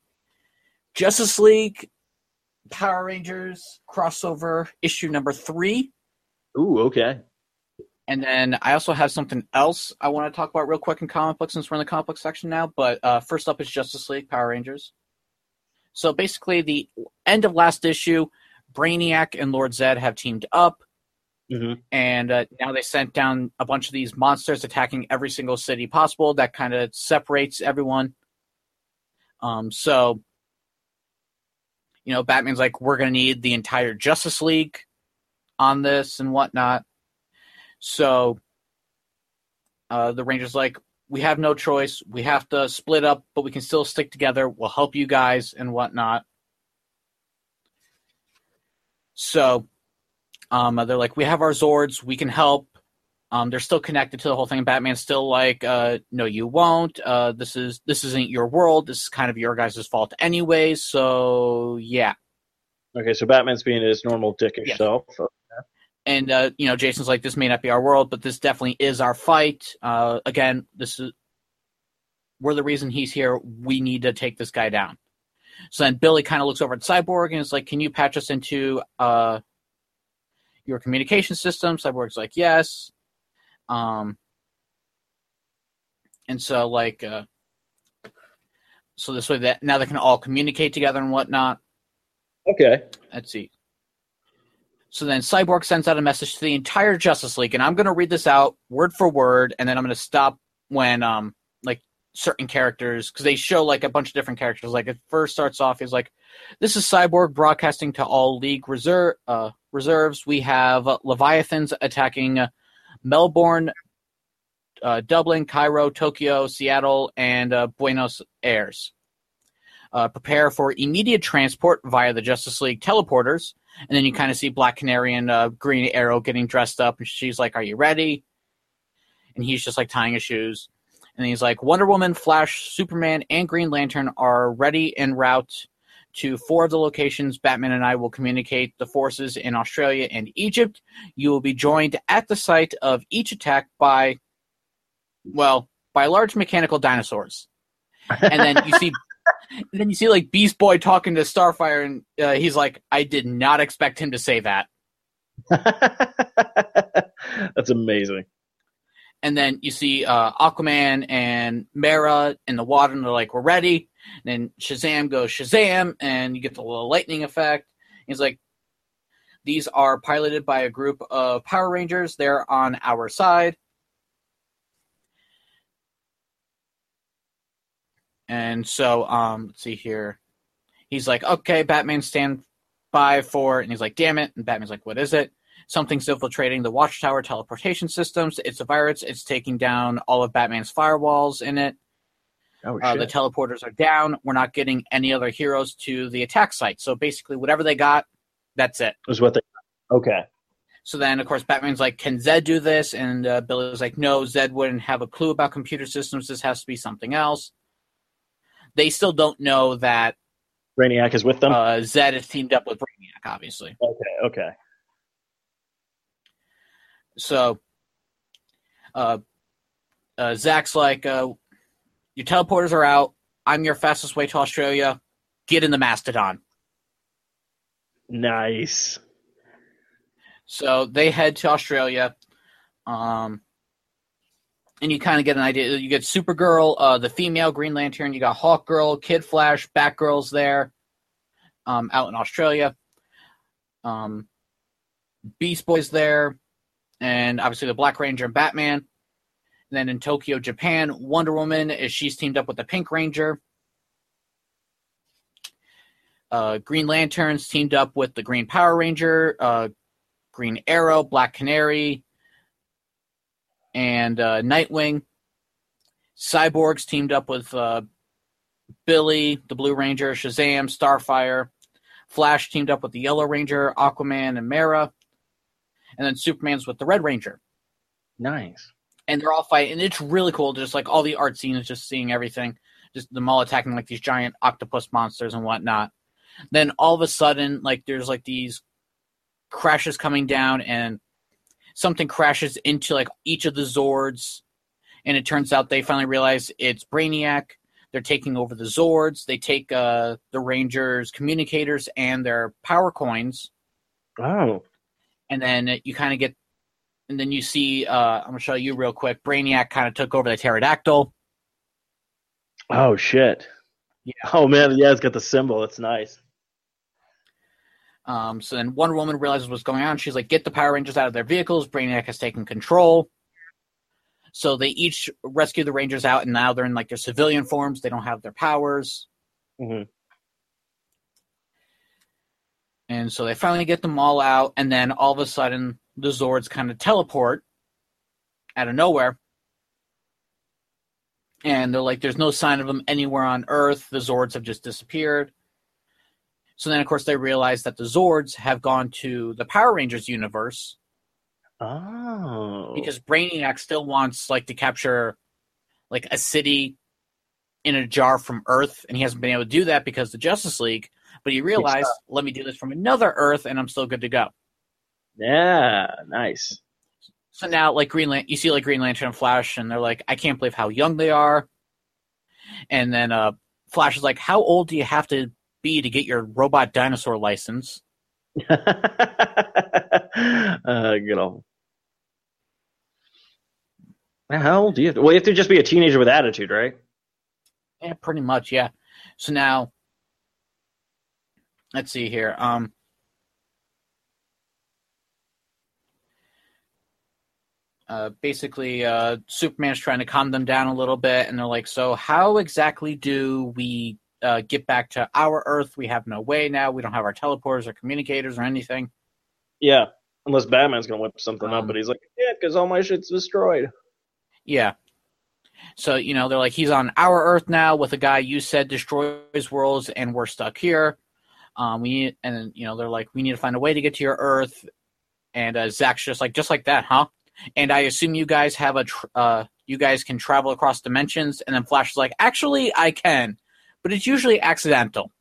Justice League Power Rangers crossover issue number three, Ooh, okay. and then I also have something else I want to talk about real quick in comic books since we're in the comic book section now. But uh, first up is Justice League Power Rangers. So basically, the end of last issue, Brainiac and Lord Zed have teamed up. hmm and uh, now they sent down a bunch of these monsters attacking every single city possible. That kind of separates everyone. Um, so, you know, Batman's like, we're going to need the entire Justice League on this and whatnot. So, uh, the Rangers like, we have no choice. We have to split up, but we can still stick together. We'll help you guys and whatnot. So, um, they're like, we have our Zords, we can help. Um, they're still connected to the whole thing. Batman's still like, uh, no, you won't. Uh, this is this isn't your world. This is kind of your guys' fault, anyway. So yeah, Okay, so Batman's being his normal dickish Yes. self. And uh, you know, Jason's like, this may not be our world, but this definitely is our fight. Uh, again, this is we're the reason he's here. We need to take this guy down. So then Billy kind of looks over at Cyborg and is like, "Can you patch us into uh, your communication system?" Cyborg's like, "Yes." Um, and so like, uh, so this way that now they can all communicate together and whatnot. Okay. Let's see. So then Cyborg sends out a message to the entire Justice League, and I'm going to read this out word for word, and then I'm going to stop when um like certain characters because they show like a bunch of different characters. Like it first starts off is like, "This is Cyborg broadcasting to all League reserve uh, reserves. We have Leviathans attacking uh, Melbourne, Dublin, Cairo, Tokyo, Seattle, and uh, Buenos Aires." uh, prepare for immediate transport via the Justice League teleporters. And then you kind of see Black Canary and uh, Green Arrow getting dressed up, and she's like, "Are you ready?" And he's just like tying his shoes. And he's like, Wonder Woman, Flash, Superman, and Green Lantern are ready en route to four of the locations. Batman and I will communicate the forces in Australia and Egypt. You will be joined at the site of each attack by, well, by large mechanical dinosaurs. And then you see. And then you see like Beast Boy talking to Starfire, and uh, he's like, "I did not expect him to say that." That's amazing. And then you see uh, Aquaman and Mera in the water, and they're like, "We're ready." And then Shazam goes Shazam, and you get the little lightning effect. He's like, "These are piloted by a group of Power Rangers. They're on our side." And so, um, let's see here. He's like, "Okay, Batman, stand by for," and he's like, "Damn it!" And Batman's like, "What is it?" Something's infiltrating the Watchtower teleportation systems. It's a virus. It's taking down all of Batman's firewalls in it. Oh, Uh, the teleporters are down. We're not getting any other heroes to the attack site. So basically, whatever they got, that's it. is what they. Okay. So then, of course, Batman's like, "Can Zed do this?" And uh, Billy was like, "No, Zed wouldn't have a clue about computer systems. This has to be something else." They still don't know that Brainiac is with them. uh, Zed is teamed up with Brainiac, obviously. okay. Okay. So, uh, uh, Zach's like, uh, "Your teleporters are out. I'm your fastest way to Australia. Get in the Mastodon." Nice. So they head to Australia, um, and you kind of get an idea. You get Supergirl, uh, the female Green Lantern. You got Hawkgirl, Kid Flash, Batgirl's there, um, out in Australia. Um, Beast Boy's there, and obviously the Black Ranger and Batman. And then in Tokyo, Japan, Wonder Woman is she's teamed up with the Pink Ranger. Uh, Green Lantern's teamed up with the Green Power Ranger. Uh, Green Arrow, Black Canary, and uh, Nightwing. Cyborgs teamed up with uh, Billy, the Blue Ranger, Shazam, Starfire. Flash teamed up with the Yellow Ranger, Aquaman, and Mera. And then Superman's with the Red Ranger. Nice. And they're all fighting. And it's really cool. Just like all the art scenes, just seeing everything. Just them all attacking like these giant octopus monsters and whatnot. Then all of a sudden, like there's like these crashes coming down and something crashes into like each of the Zords. And it turns out they finally realize it's Brainiac. They're taking over the Zords. They take uh, the Rangers' communicators and their power coins. Oh. And then you kind of get, and then you see, uh, I'm going to show you real quick. Brainiac kind of took over the pterodactyl. Oh shit. Yeah. Oh man, yeah, it's got the symbol. It's nice. Um, so then Wonder Woman realizes what's going on. She's like, get the Power Rangers out of their vehicles. Brainiac has taken control. So they each rescue the Rangers out, and now they're in like their civilian forms. They don't have their powers. hmm And so they finally get them all out, and then all of a sudden, the Zords kind of teleport out of nowhere. And they're like, there's no sign of them anywhere on Earth. The Zords have just disappeared. So then, of course, they realize that the Zords have gone to the Power Rangers universe Oh. because Brainiac still wants like to capture like a city in a jar from Earth, and he hasn't been able to do that because the Justice League. But he realized, let me do this from another Earth, and I'm still good to go. Yeah, nice. So now, like Green Lan- you see like Green Lantern and Flash, and they're like, I can't believe how young they are. And then uh, Flash is like, How old do you have to to get your robot dinosaur license? uh, good old. How old do you have to? Well, you have to just be a teenager with attitude, right? Yeah, pretty much, yeah. So now, let's see here. Um, uh, basically, uh, Superman's trying to calm them down a little bit, and they're like, "So, how exactly do we uh, get back to our Earth? We have no way now. We don't have our teleporters or communicators or anything." Yeah, unless Batman's gonna whip something up, Um, but he's like, yeah, because all my shit's destroyed. Yeah. So, you know, they're like, he's on our Earth now with a guy you said destroys worlds and we're stuck here. Um, we need, and, you know, they're like, we need to find a way to get to your Earth. And uh, Zach's just like, just like that, huh? And I assume you guys have a, tr- uh, you guys can travel across dimensions. And then Flash is like, actually, I can, but it's usually accidental.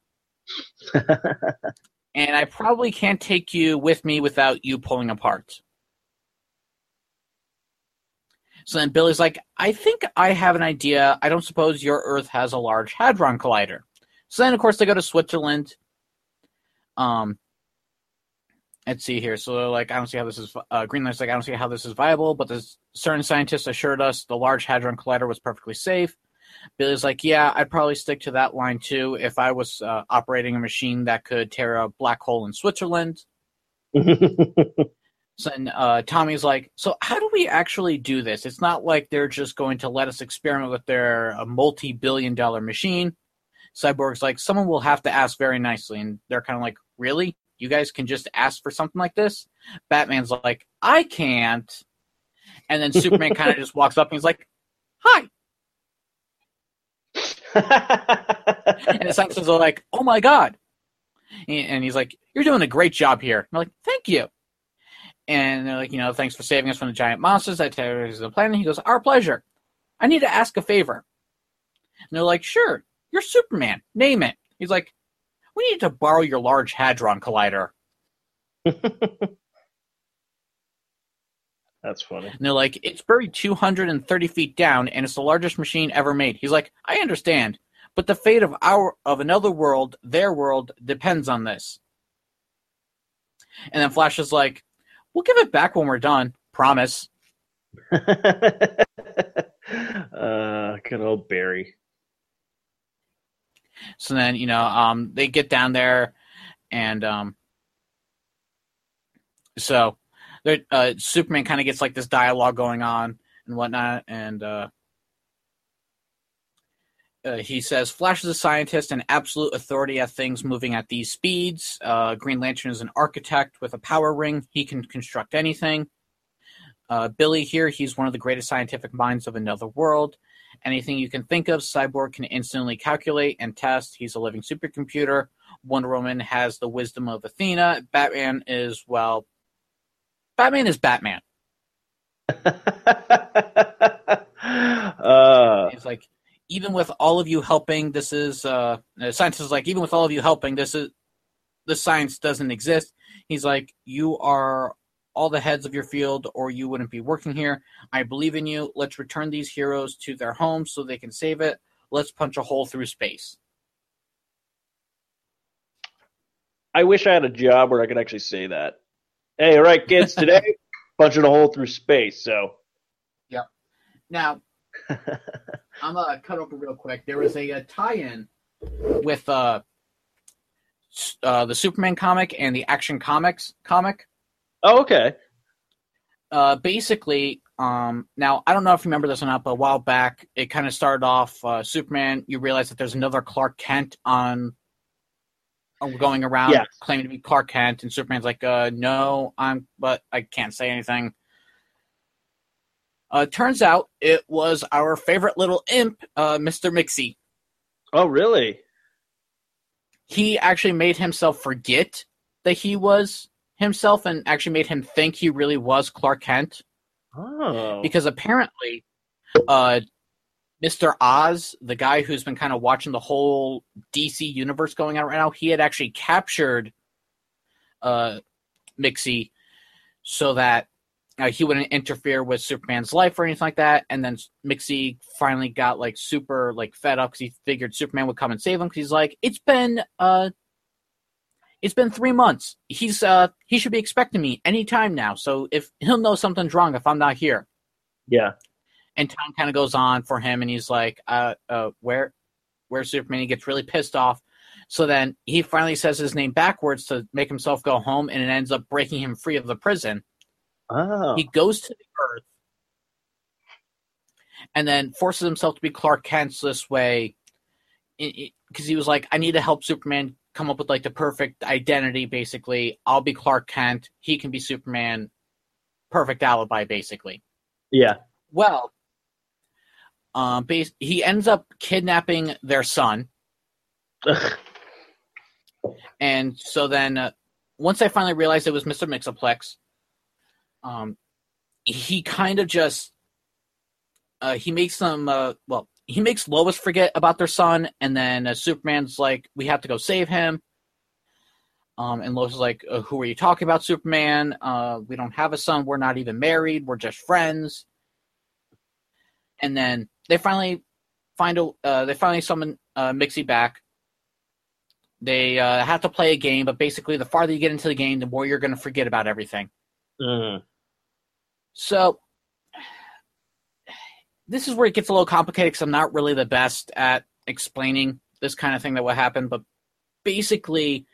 and I probably can't take you with me without you pulling apart. So then Billy's like, I think I have an idea. I don't suppose your Earth has a large Hadron Collider. So then, of course, they go to Switzerland. Um, let's see here. So they're like, I don't see how this is. Uh, Green Lantern's like, I don't see how this is viable. But the certain scientists assured us the Large Hadron Collider was perfectly safe. Billy's like, yeah, I'd probably stick to that line too if I was uh, operating a machine that could tear a black hole in Switzerland. so then uh, Tommy's like, so how do we actually do this? It's not like they're just going to let us experiment with their multi-billion-dollar machine. Cyborg's like, someone will have to ask very nicely, and they're kind of like, really? You guys can just ask for something like this? Batman's like, I can't. And then Superman kind of just walks up and he's like, hi. and the scientists are like, "Oh my god!" And he's like, "You're doing a great job here." I'm like, "Thank you." And they're like, "You know, thanks for saving us from the giant monsters that terrorize the planet." He goes, "Our pleasure. I need to ask a favor." And they're like, "Sure. You're Superman. Name it." He's like, "We need to borrow your large hadron collider." That's funny. And they're like, it's buried 230 feet down, and it's the largest machine ever made. He's like, I understand, but the fate of our of another world, their world, depends on this. And then Flash is like, we'll give it back when we're done. Promise. uh, good old Barry. So then, you know, um, they get down there, and um, so uh, Superman kind of gets like this dialogue going on and whatnot, and uh, uh, he says Flash is a scientist and absolute authority at things moving at these speeds. Uh, Green Lantern is an architect with a power ring; he can construct anything. Uh, Billy here, he's one of the greatest scientific minds of another world. Anything you can think of, Cyborg can instantly calculate and test. He's a living supercomputer. Wonder Woman has the wisdom of Athena. Batman is, well, Batman is Batman. uh, He's like, even with all of you helping, this is uh, scientist is like, even with all of you helping, this is the science doesn't exist. He's like, you are all the heads of your field, or you wouldn't be working here. I believe in you. Let's return these heroes to their homes so they can save it. Let's punch a hole through space. I wish I had a job where I could actually say that. Hey, all right, kids, today punching a hole through space. So, yeah. Now, I'm gonna cut over real quick. There was a, a tie-in with uh, uh, the Superman comic and the Action Comics comic. Oh, okay. Uh, basically, um, now I don't know if you remember this or not, but a while back it kind of started off uh, Superman. You realize that there's another Clark Kent on going around yes. claiming to be Clark Kent, and Superman's like, uh, "No, I'm," but I can't say anything. Uh, turns out it was our favorite little imp, uh, Mister Mixie. Oh, really? He actually made himself forget that he was himself, and actually made him think he really was Clark Kent. Oh, because apparently, uh, Mr. Oz, the guy who's been kind of watching the whole DC universe going on right now, he had actually captured uh, Mixie so that uh, he wouldn't interfere with Superman's life or anything like that. And then Mixie finally got like super like fed up because he figured Superman would come and save him. Because he's like, it's been uh, it's been three months. He's uh, he should be expecting me anytime now. So if he'll know something's wrong if I'm not here. Yeah and time kind of goes on for him, and he's like, uh, uh, where, where's Superman? He gets really pissed off. So then he finally says his name backwards to make himself go home, and it ends up breaking him free of the prison. Oh. He goes to the Earth, and then forces himself to be Clark Kent this way, because he was like, I need to help Superman come up with like the perfect identity. Basically, I'll be Clark Kent. He can be Superman. Perfect alibi, basically. Yeah. Well, Um, bas- he ends up kidnapping their son, and so then uh, once I finally realized it was Mister Mixoplex, um, he kind of just uh, he makes them uh, well he makes Lois forget about their son, and then uh, Superman's like, "We have to go save him." Um, and Lois is like, uh, "Who are you talking about, Superman? Uh, we don't have a son. We're not even married. We're just friends." And then they finally find a uh, they finally summon uh, Mixie back. They uh, have to play a game, but basically, the farther you get into the game, the more you're going to forget about everything. Mm. So this is where it gets a little complicated because I'm not really the best at explaining this kind of thing that will happen. But basically,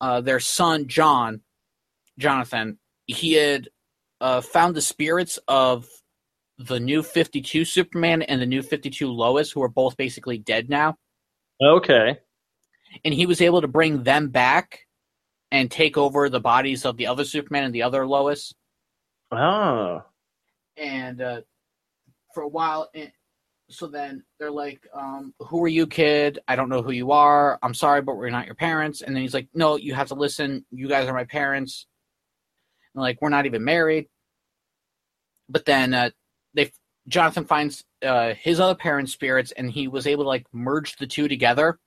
uh, their son John, Jonathan, he had uh, found the spirits of the new 52 Superman and the new 52 Lois, who are both basically dead now, Okay. and he was able to bring them back and take over the bodies of the other Superman and the other Lois. Oh. and uh, for a while and so then they're like um, who are you kid? I don't know who you are. I'm sorry but we're not your parents. And then he's like no you have to listen. You guys are my parents. And like we're not even married. But then uh, jonathan finds uh, his other parents spirits and he was able to like merge the two together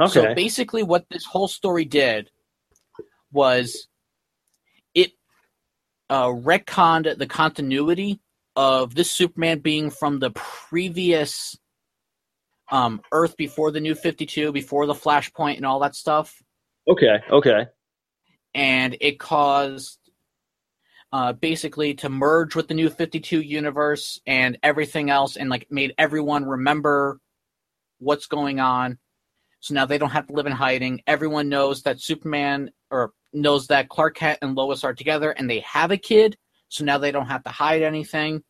Okay. so basically, what this whole story did was it uh, retconned the continuity of this Superman being from the previous um, Earth before the New Fifty Two, before the Flashpoint, and all that stuff, okay. Okay. and it caused. Uh, basically, to merge with the new 52 universe and everything else, and like made everyone remember what's going on. So now they don't have to live in hiding. Everyone knows that Superman or knows that Clark Kent and Lois are together and they have a kid. So now they don't have to hide anything.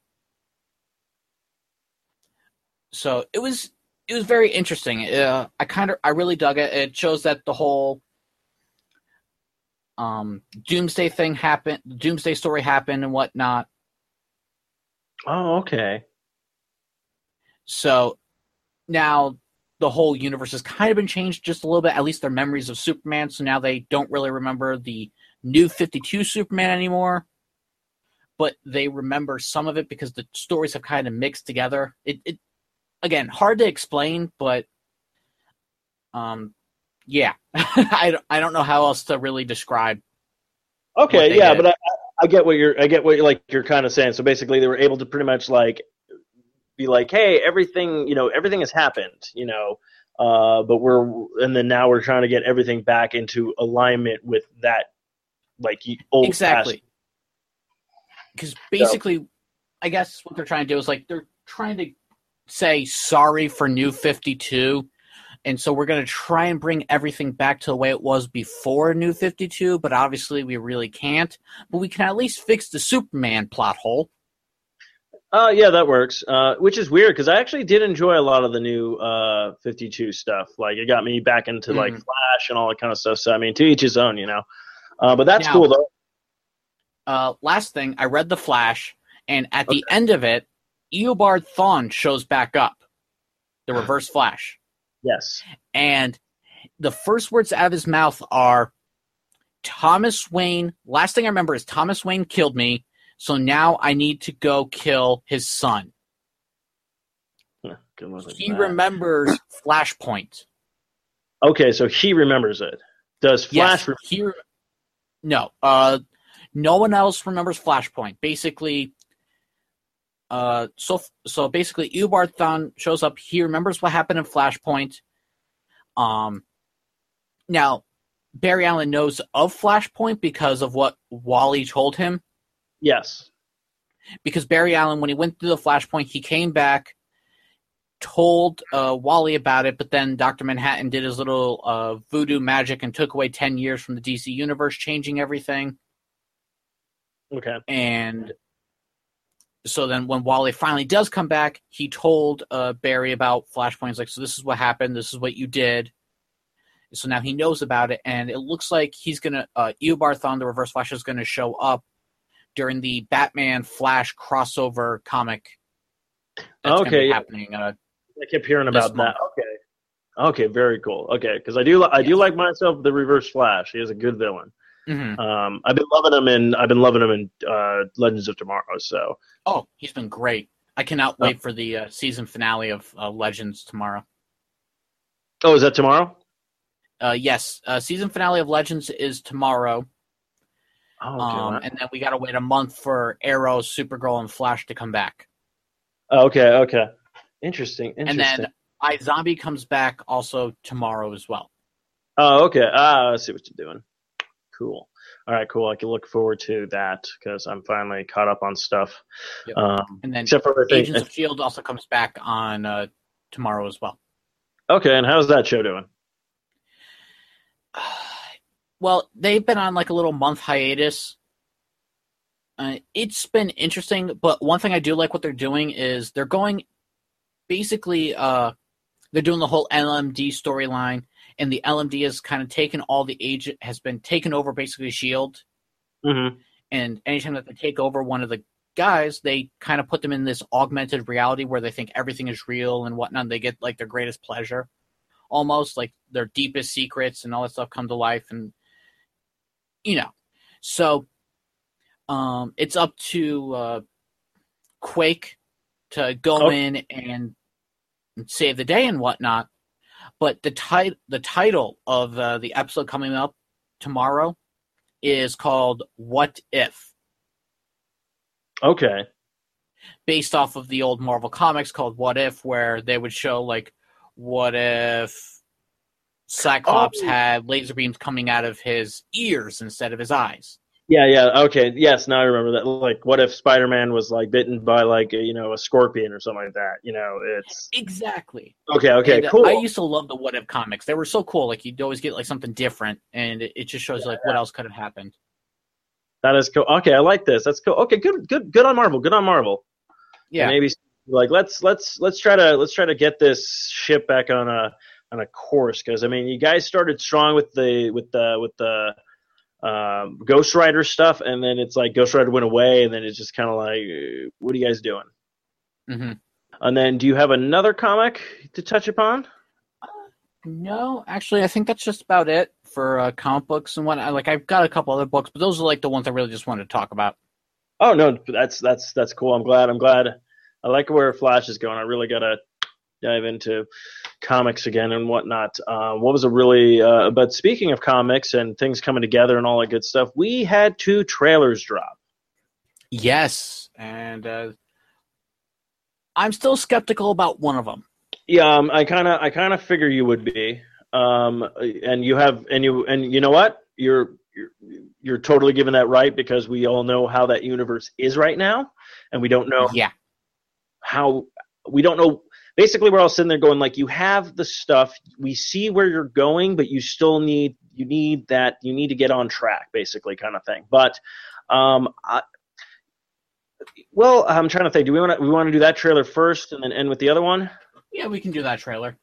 So it was it was very interesting. Uh, I kind of I really dug it. It shows that the whole um Doomsday thing happened, Doomsday story happened and whatnot. Oh, okay. So now the whole universe has kind of been changed just a little bit, at least their memories of Superman. So now they don't really remember the new 52 Superman anymore, but they remember some of it because the stories have kind of mixed together. It, it again, hard to explain, but um, yeah, I, I don't know how else to really describe. Okay, yeah, did. but I, I get what you're I get what you're like you're kind of saying. So basically they were able to pretty much like be like, "Hey, everything, you know, everything has happened, you know, uh but we're and then now we're trying to get everything back into alignment with that like old exactly because basically i guess what they're trying to do is like they're trying to say sorry for new 52 and so we're going to try and bring everything back to the way it was before new 52 but obviously we really can't but we can at least fix the superman plot hole Uh, yeah, that works. Uh, which is weird because I actually did enjoy a lot of the new uh 52 stuff. Like it got me back into like Mhm. Flash and all that kind of stuff. So I mean, to each his own, you know. Uh, but that's Now- cool though. uh, last thing i read the flash and at the end of it eobard thawne shows back up the reverse flash Yes. and the first words out of his mouth are Thomas Wayne. Last thing I remember is Thomas Wayne killed me, so now I need to go kill his son. He that. remembers Flashpoint. Okay, so he remembers it. Does Flash? Yes, he re- no, uh, no one else remembers Flashpoint. Basically, uh, so so basically, Eobard Thawne shows up. He remembers what happened in Flashpoint. Um, now Barry Allen knows of Flashpoint because of what Wally told him. yes. Because Barry Allen, when he went through the Flashpoint, he came back, told uh, Wally about it, but then Doctor Manhattan did his little uh, voodoo magic and took away ten years from the DC universe, changing everything. Okay. And so then when Wally finally does come back, he told uh, Barry about Flashpoint. He's like, so this is what happened. This is what you did. So now he knows about it, and it looks like he's gonna uh, Eobard Thawne, the Reverse Flash, is gonna show up during the Batman Flash crossover comic Okay, happening. Uh, I kept hearing about that. Okay. Okay, very cool. Okay, because I do li- I do like myself the Reverse Flash. He is a good villain. Mhm. Um, I've been loving him in I've been loving him in uh, Legends of Tomorrow. So Oh, he's been great. I cannot wait for the uh, season finale of uh, Legends tomorrow. oh, is that tomorrow? Uh, yes, uh, season finale of Legends is tomorrow, Oh, um, and then we got to wait a month for Arrow, Supergirl, and Flash to come back. Oh, okay, okay. Interesting. Interesting. And then iZombie comes back also tomorrow as well. oh, okay. Ah, I see what you're doing. Cool. All right, cool. I can look forward to that because I'm finally caught up on stuff. Yep. Um, And then except for Agents of Shield also comes back on uh, tomorrow as well. okay. And how's that show doing? Well, they've been on like a little month hiatus. Uh, it's been interesting, but one thing I do like what they're doing is they're going basically uh they're doing the whole LMD storyline and the LMD has kind of taken all the agent has been taken over basically Shield Mm-hmm. and anytime that they take over one of the guys, they kind of put them in this augmented reality where they think everything is real and whatnot. And They get like their greatest pleasure, almost like their deepest secrets and all that stuff come to life, and you know, so um, it's up to uh, Quake to go Oh. in and save the day and whatnot. But the tit- the title of uh, the episode coming up tomorrow is called "What If." Okay. based off of the old Marvel comics called What If, where they would show like, what if Cyclops Oh. had laser beams coming out of his ears instead of his eyes? Yeah, yeah. Okay. Yes, now I remember that. Like, what if Spider-Man was like bitten by like a, you know a scorpion or something like that? You know, it's Exactly. okay. Okay. And, uh, cool. I used to love the What If comics. They were so cool. Like you'd always get like something different, and it, it just shows like what else could have happened. that is cool. Okay, I like this. That's cool. Okay, good, good, good on Marvel. Good on Marvel. Yeah. Maybe like let's let's let's try to let's try to get this ship back on a on a course because I mean you guys started strong with the with the with the um, Ghost Rider stuff and then it's like Ghost Rider went away and then it's just kind of like uh, what are you guys doing? hmm And then do you have another comic to touch upon? No, actually, I think that's just about it for uh, comic books and whatnot. Like I've got a couple other books, but those are like the ones I really just wanted to talk about. Oh no, that's that's that's cool. I'm glad. I'm glad. I like where Flash is going. I really gotta dive into comics again and whatnot. Uh, what was a really? Uh, but speaking of comics and things coming together and all that good stuff, we had two trailers drop. Yes, and uh, I'm still skeptical about one of them. Yeah, um, I kind of I kind of figure you would be. Um, and you have and you and you know what? You're you're you're totally given that right because we all know how that universe is right now, and we don't know Yeah, how we don't know basically we're all sitting there going like you have the stuff we see where you're going but you still need you need that you need to get on track basically kind of thing but um I, well i'm trying to think do we want to we want to do that trailer first and then end with the other one yeah, we can do that trailer.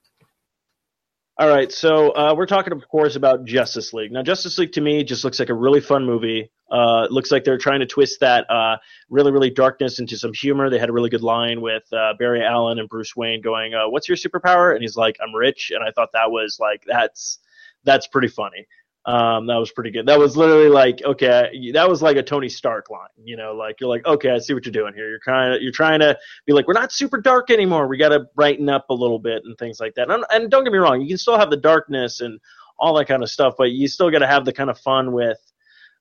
All right, so uh, we're talking, of course, about Justice League. Now, Justice League to me just looks like a really fun movie. Uh, looks like they're trying to twist that uh, really, really darkness into some humor. They had a really good line with uh, Barry Allen and Bruce Wayne going, uh, "What's your superpower?" And he's like, "I'm rich." And I thought that was like that's that's pretty funny. Um, that was pretty good. That was literally like, okay, that was like a Tony Stark line. You know, like you're like, okay, I see what you're doing here. You're kind of you're trying to be like, we're not super dark anymore. We got to brighten up a little bit and things like that. And, and don't get me wrong, you can still have the darkness and all that kind of stuff, but you still got to have the kind of fun with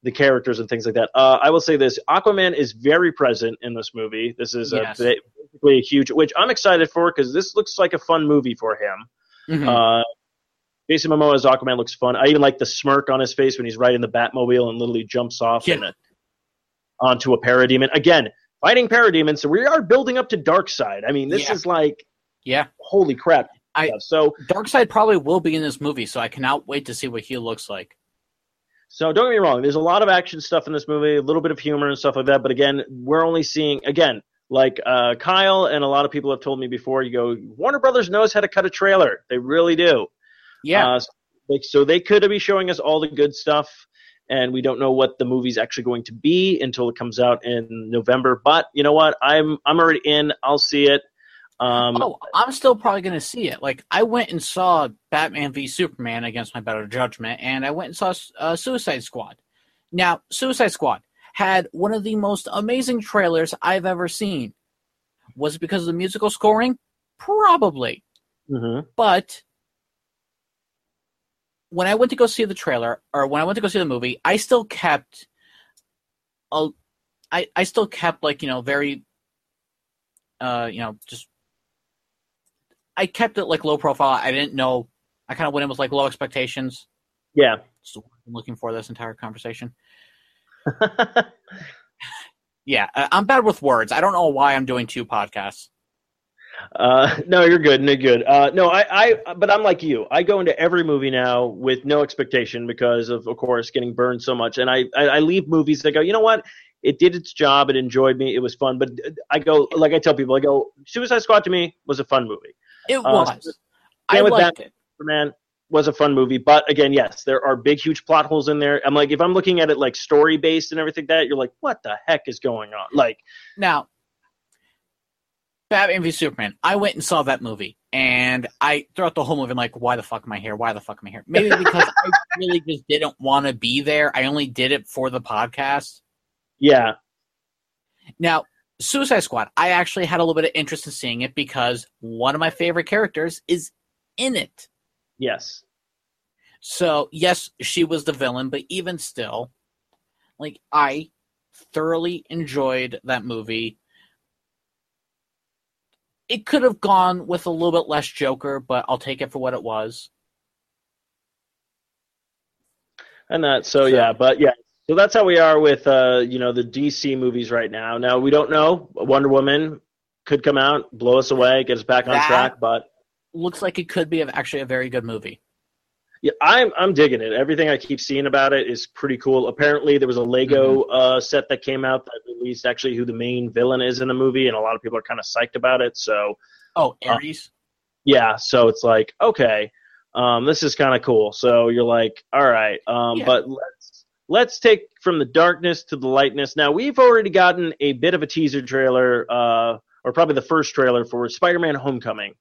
the characters and things like that. Uh, I will say this: Aquaman is very present in this movie. This is Yes. a, basically a huge, which I'm excited for because this looks like a fun movie for him. Mhm. Uh, Jason Momoa as Aquaman looks fun. I even like the smirk on his face when he's riding the Batmobile and literally jumps off Yeah. and, uh, onto a parademon. Again, fighting parademons. So we are building up to Darkseid. I mean, this Yeah. is like yeah, holy crap. I- so Darkseid probably will be in this movie, so I cannot wait to see what he looks like. So don't get me wrong. There's a lot of action stuff in this movie, a little bit of humor and stuff like that. But again, we're only seeing again, like uh, Kyle and a lot of people have told me before. You go, Warner Brothers knows how to cut a trailer. They really do. Yeah, Uh, so, like, so they could be showing us all the good stuff, and we don't know what the movie's actually going to be until it comes out in November. But you know what? I'm I'm already in. I'll see it. Um, oh, I'm still probably going to see it. Like, I went and saw Batman v Superman against my better judgment, and I went and saw uh, Suicide Squad. Now, Suicide Squad had one of the most amazing trailers I've ever seen. Was it because of the musical scoring? Probably. mhm. But when I went to go see the trailer, or when I went to go see the movie, I still kept a, I, I still kept like you know very, uh, you know just, I kept it like low profile. I didn't know. I kind of went in with like low expectations. Yeah. So I'm looking for this entire conversation. Yeah, I'm bad with words. I don't know why I'm doing two podcasts. Uh, no, you're good. No, good. Uh, no, I, I, but I'm like you. I go into every movie now with no expectation because of, of course, getting burned so much. And I, I, I leave movies that go, you know what? It did its job. It enjoyed me. It was fun. But I go, like I tell people, I go, Suicide Squad to me was a fun movie. It Uh, was. I same with liked it. Superman was a fun movie. But again, yes, there are big, huge plot holes in there. I'm like, if I'm looking at it like story based and everything like that, you're like, what the heck is going on? Like, Now, Batman v Superman. I went and saw that movie, and I throughout the whole movie, I'm like, "Why the fuck am I here? Why the fuck am I here?" Maybe because I really just didn't want to be there. I only did it for the podcast. yeah, Now, Suicide Squad. I actually had a little bit of interest in seeing it because one of my favorite characters is in it. yes. So yes, she was the villain, but even still, like I thoroughly enjoyed that movie. It could have gone with a little bit less Joker, but I'll take it for what it was. and that so, So- yeah but yeah so that's how we are with uh you know the dc movies right now now we don't know wonder woman could come out blow us away get us back on That- track but Looks like it could be actually a very good movie. Yeah i'm i'm digging it. Everything i keep seeing about it is pretty cool. Apparently there was a lego uh set that came out that released actually who the main villain is in the movie and a lot of people are kind of psyched about it so Oh, Ares. yeah so it's like okay um, this is kind of cool. So you're like all right um, Yeah. but let's let's take from the darkness to the lightness. Now we've already gotten a bit of a teaser trailer uh, or probably the first trailer for spider-man homecoming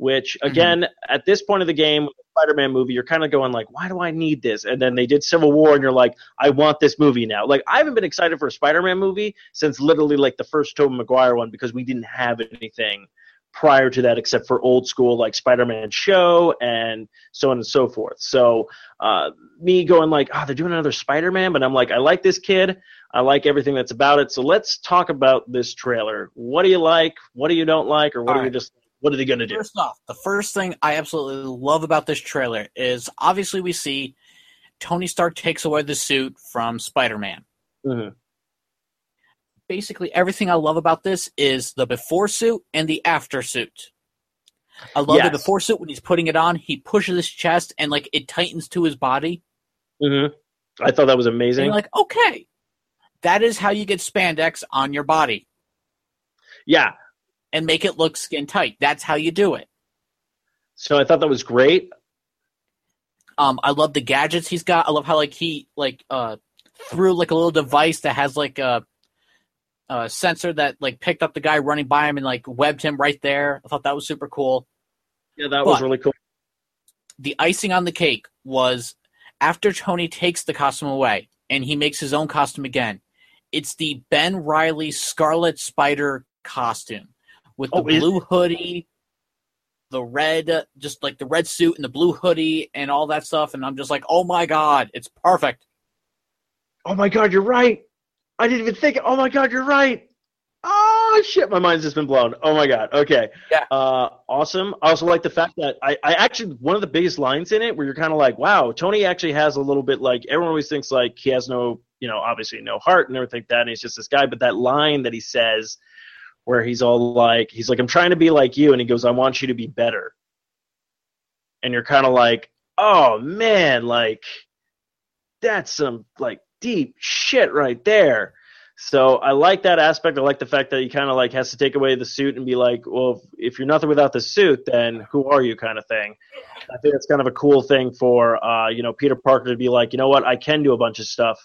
which again at this point of the game spider-man movie you're kind of going like why do i need this? And then they did civil war and you're like i want this movie now. Like i haven't been excited for a spider-man movie since literally like the first tobey maguire one because we didn't have anything prior to that except for old school like spider-man show and so on and so forth. So uh, me going like oh they're doing another spider-man but i'm like i like this kid. I like everything that's about it. So let's talk about this trailer. What do you like? What do you don't like? Or what All are you just what are they going to do First off, the first thing I absolutely love about this trailer is obviously we see Tony Stark takes away the suit from Spider Man. Mhm. basically everything I love about this is the before suit and the after suit. I love Yes. the before suit when he's putting it on, he pushes his chest and like it tightens to his body. Mhm. i thought that was And amazing you're like, okay, that is how you get spandex on your body yeah and make it look skin tight. That's how you do it. so i thought that was great Um, I love the gadgets he's got. I love how like he like uh threw like a little device that has like a, a sensor that like picked up the guy running by him and like webbed him right there. I thought that was super cool. yeah that was really cool the icing on the cake was after Tony takes the costume away and he makes his own costume again. It's the Ben Reilly Scarlet Spider costume with the Oh, is- blue hoodie, the red, just like the red suit and the blue hoodie and all that stuff. And I'm just like, oh my god, it's perfect. oh my god you're right i didn't even think oh my god you're right oh shit my mind's just been blown oh my god okay Yeah. uh awesome i also like the fact that i i actually one of the biggest lines in it where you're kind of like wow tony actually has a little bit like everyone always thinks like he has no you know obviously no heart and everything like that and he's just this guy but that line that he says where he's all like he's like i'm trying to be like you and he goes i want you to be better and you're kind of like oh man like that's some like deep shit right there. So I like that aspect. I like the fact that he kind of like has to take away the suit and be like, well, if, you're nothing without the suit, then who are you, kind of thing. I think that's kind of a cool thing for uh, you know Peter Parker to be like, you know what, I can do a bunch of stuff.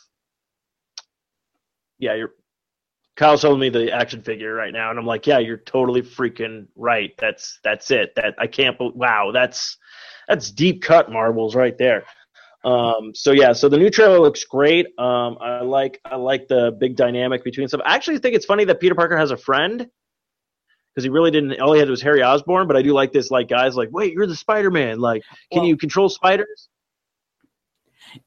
Yeah, you're Kyle's showing me the action figure right now, and I'm like, yeah, you're totally freaking right. That's that's it. That I can't. be- Wow, that's that's deep cut marbles right there. Um, so yeah, so the new trailer looks great. Um, I like I like the big dynamic between stuff. I actually think it's funny that Peter Parker has a friend because he really didn't. All he had was Harry Osborn, but I do like this. Like guys, like wait, you're the Spider Man. Like, can Well- you control spiders?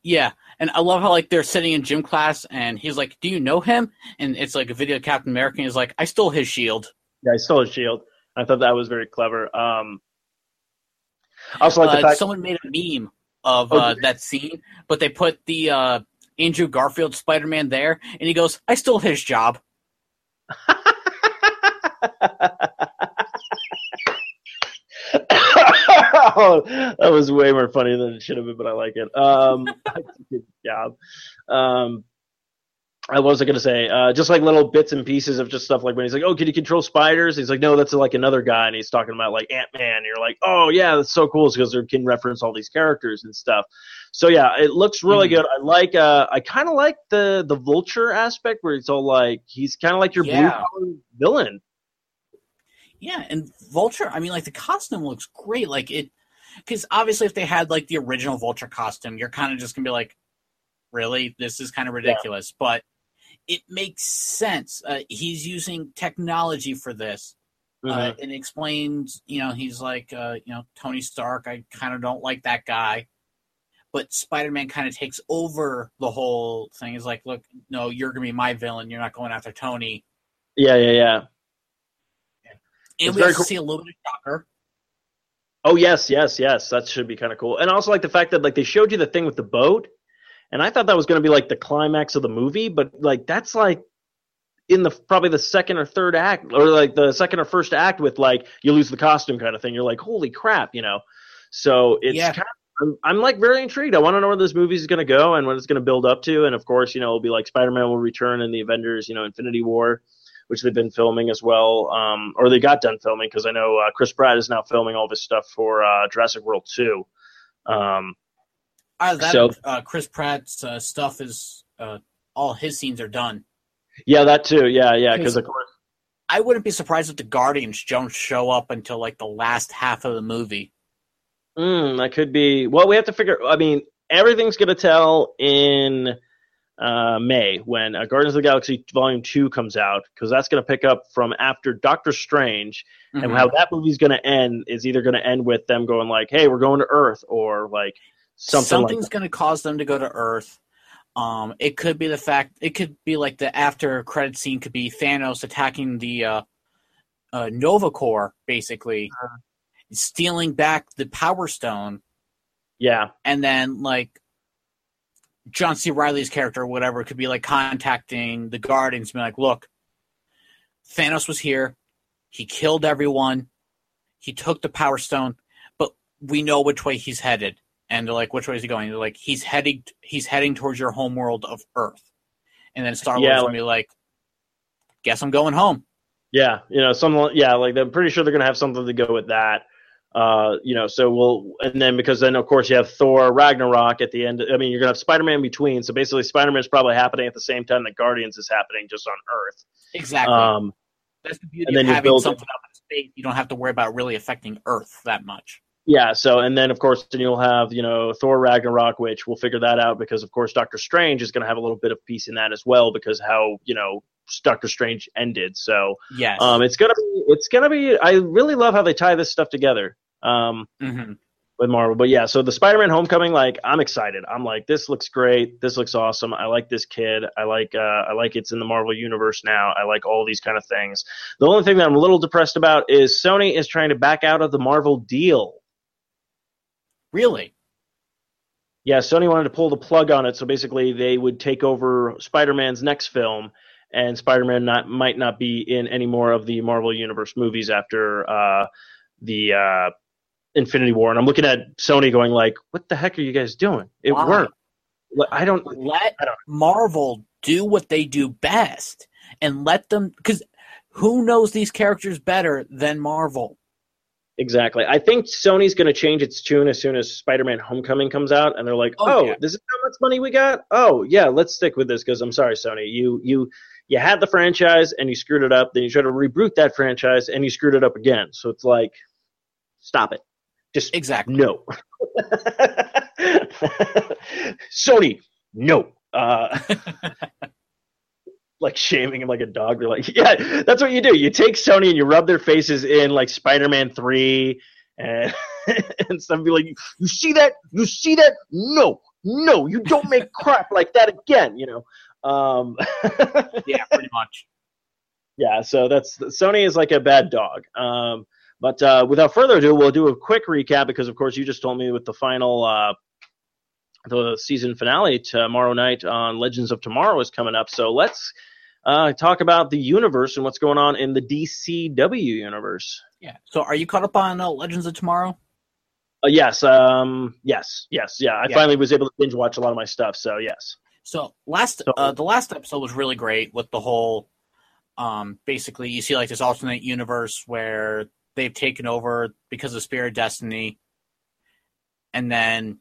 Yeah, and I love how like they're sitting in gym class, and he's like, "Do you know him?" And it's like a video of Captain America. And he's like, "I stole his shield." Yeah, I stole his shield. I thought that was very clever. Um, I also like the Uh, fact. someone made a meme of Oh, uh, they? that scene, but they put the uh, Andrew Garfield Spider Man there, and he goes, "I stole his job." that was way more funny than it should have been, but I like it. Um, good job. Um, I was going to say, uh, just like little bits and pieces of just stuff like when he's like, "Oh, can you control spiders?" He's like, "No, that's like another guy," and he's talking about like Ant Man. You're like, "Oh yeah, that's so cool," because they can reference all these characters and stuff. So yeah, it looks really Mhm. good. I like. Uh, I kind of like the the vulture aspect where it's all like he's kind of like your blue Yeah. collar villain. Yeah, and Vulture. I mean, like the costume looks great. Like it, because obviously, if they had like the original Vulture costume, you're kind of just gonna be like, "Really, this is kind of ridiculous." But it makes sense. Uh, he's using technology for this. Mm-hmm. uh, and explains, you know, he's like, uh, you know, Tony Stark. I kind of don't like that guy, but Spider Man kind of takes over the whole thing. He's like, look, no, you're gonna be my villain. You're not going after Tony. Yeah, yeah, yeah. And It's we also cool. see a little bit of Shocker. Oh yes, yes, yes. That should be kind of cool. And also like the fact that like they showed you the thing with the boat, and I thought that was going to be like the climax of the movie, but like that's like in the probably the second or third act, or like the second or first act with like you lose the costume kind of thing. You're like, holy crap, you know. So it's Yeah. kind of, I'm, I'm like very intrigued. I want to know where this movie is going to go and what it's going to build up to. And of course, you know, it'll be like Spider-Man will return in the Avengers, you know, Infinity War, which they've been filming as well, um, or they got done filming because I know uh, Chris Pratt is now filming all this stuff for uh, Jurassic World 2. Um, Either that, So- uh, Chris Pratt's uh, stuff is uh, all his scenes are done. yeah, that too. Yeah, yeah, because Because- of course. I wouldn't be surprised if the Guardians don't show up until like the last half of the movie. Mm, that could be. Well, we have to figure. I mean, everything's going to tell in uh, May when uh, Guardians of the Galaxy Volume Two comes out, because that's going to pick up from after Doctor Strange, and Mhm. how that movie's going to end is either going to end with them going like, "Hey, we're going to Earth," or like something something's like. going to cause them to go to Earth. Um, it could be the fact. It could be like the after credit scene could be Thanos attacking the uh, uh, Nova Corps, basically Uh-huh. stealing back the Power Stone, Yeah, and then like John C. Reilly's character, or whatever, could be like contacting the Guardians, and be like, "Look, Thanos was here. He killed everyone. He took the Power Stone, but we know which way he's headed." And they're like, "Which way is he going?" They're like, "He's heading. He's heading towards your home world of Earth." And then Star-Lord's Yeah, gonna be like, "Guess I'm going home." yeah, you know, some yeah, like I'm pretty sure they're going to have something to go with that. Uh, you know, so we'll and then because then of course you have Thor Ragnarok at the end. I mean, you're gonna have Spider-Man in between. So basically, Spider-Man is probably happening at the same time that Guardians is happening, just on Earth. Exactly. Um, That's the beauty and then of having something up in space. You don't have to worry about really affecting Earth that much. yeah. So and then of course then you'll have you know Thor Ragnarok, which we'll figure that out because of course Doctor Strange is gonna have a little bit of piece in that as well because how you know Doctor Strange ended. So yeah, um, it's gonna be it's gonna be. I really love how they tie this stuff together. Um, hmm with Marvel. But yeah, so the Spider-Man Homecoming, like I'm excited. I'm like, this looks great. This looks awesome. I like this kid. I like uh, I like it's in the Marvel universe now. I like all these kind of things. The only thing that I'm a little depressed about is Sony is trying to back out of the Marvel deal. Really? Yeah, Sony wanted to pull the plug on it, so basically they would take over Spider-Man's next film, and Spider-Man not might not be in any more of the Marvel Universe movies after uh, the uh, Infinity War. And I'm looking at Sony going like, "What the heck are you guys doing? It Why? worked." I don't. Let I don't- Marvel do what they do best and let them because who knows these characters better than Marvel? Exactly. I think Sony's going to change its tune as soon as Spider-Man: Homecoming comes out, and they're like, Oh, "Oh, yeah. this is how much money we got. Oh, yeah, let's stick with this." Because I'm sorry, Sony, you you you had the franchise and you screwed it up. Then you try to reboot that franchise and you screwed it up again. So it's like, stop it. Just Exactly. no. Sony, no. Uh, like shaming him like a dog. They're like, yeah, that's what you do. You take Sony and you rub their faces in like Spider-Man Three and and some be like, you see that? You see that? No, no, you don't make crap like that again. You know. Um, yeah, pretty much. yeah, so that's Sony is like a bad dog. Um, but uh, without further ado, we'll do a quick recap because, of course, you just told me with the final, uh, the season finale tomorrow night on Legends of Tomorrow is coming up. So let's uh, talk about the universe and what's going on in the DCW universe. Yeah. So, are you caught up on uh, Legends of Tomorrow? Uh, yes, um, yes, yes, yeah. I Yeah. finally was able to binge watch a lot of my stuff. So yes, So last So- uh, the last episode was really great with the whole um basically you see like this alternate universe where they've taken over because of Spear of Destiny. And then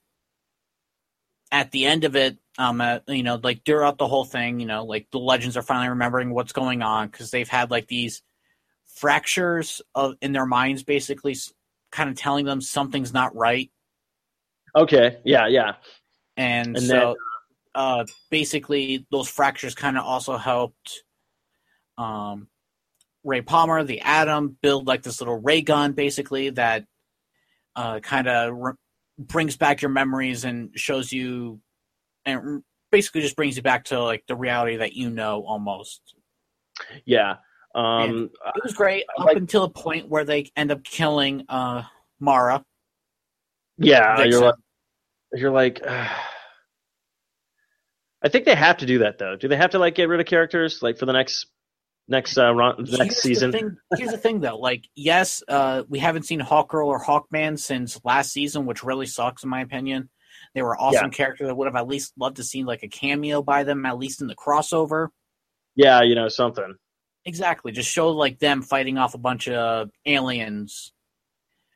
at the end of it um uh, you know like throughout the whole thing you know like the legends are finally remembering what's going on because they've had like these fractures of in their minds basically kind of telling them something's not right. Okay, yeah, yeah, and, And so then- uh, basically those fractures kind of also helped um, ray palmer the atom build like this little ray gun basically that uh, kind of re- brings back your memories and shows you and basically just brings you back to like the reality that you know almost yeah. Um, it was great up like- until a point where they end up killing uh, mara yeah, Vixen. you're like, you're like. I think they have to do that though. Do they have to like get rid of characters like for the next next uh, the Here's next the season? thing- here's the thing, though. Like, yes, uh, we haven't seen Hawkgirl or Hawkman since last season, which really sucks, in my opinion. They were awesome characters. I would have at least loved to see like a cameo by them, at least in the crossover. Yeah, you know something. Exactly, just show like them fighting off a bunch of aliens,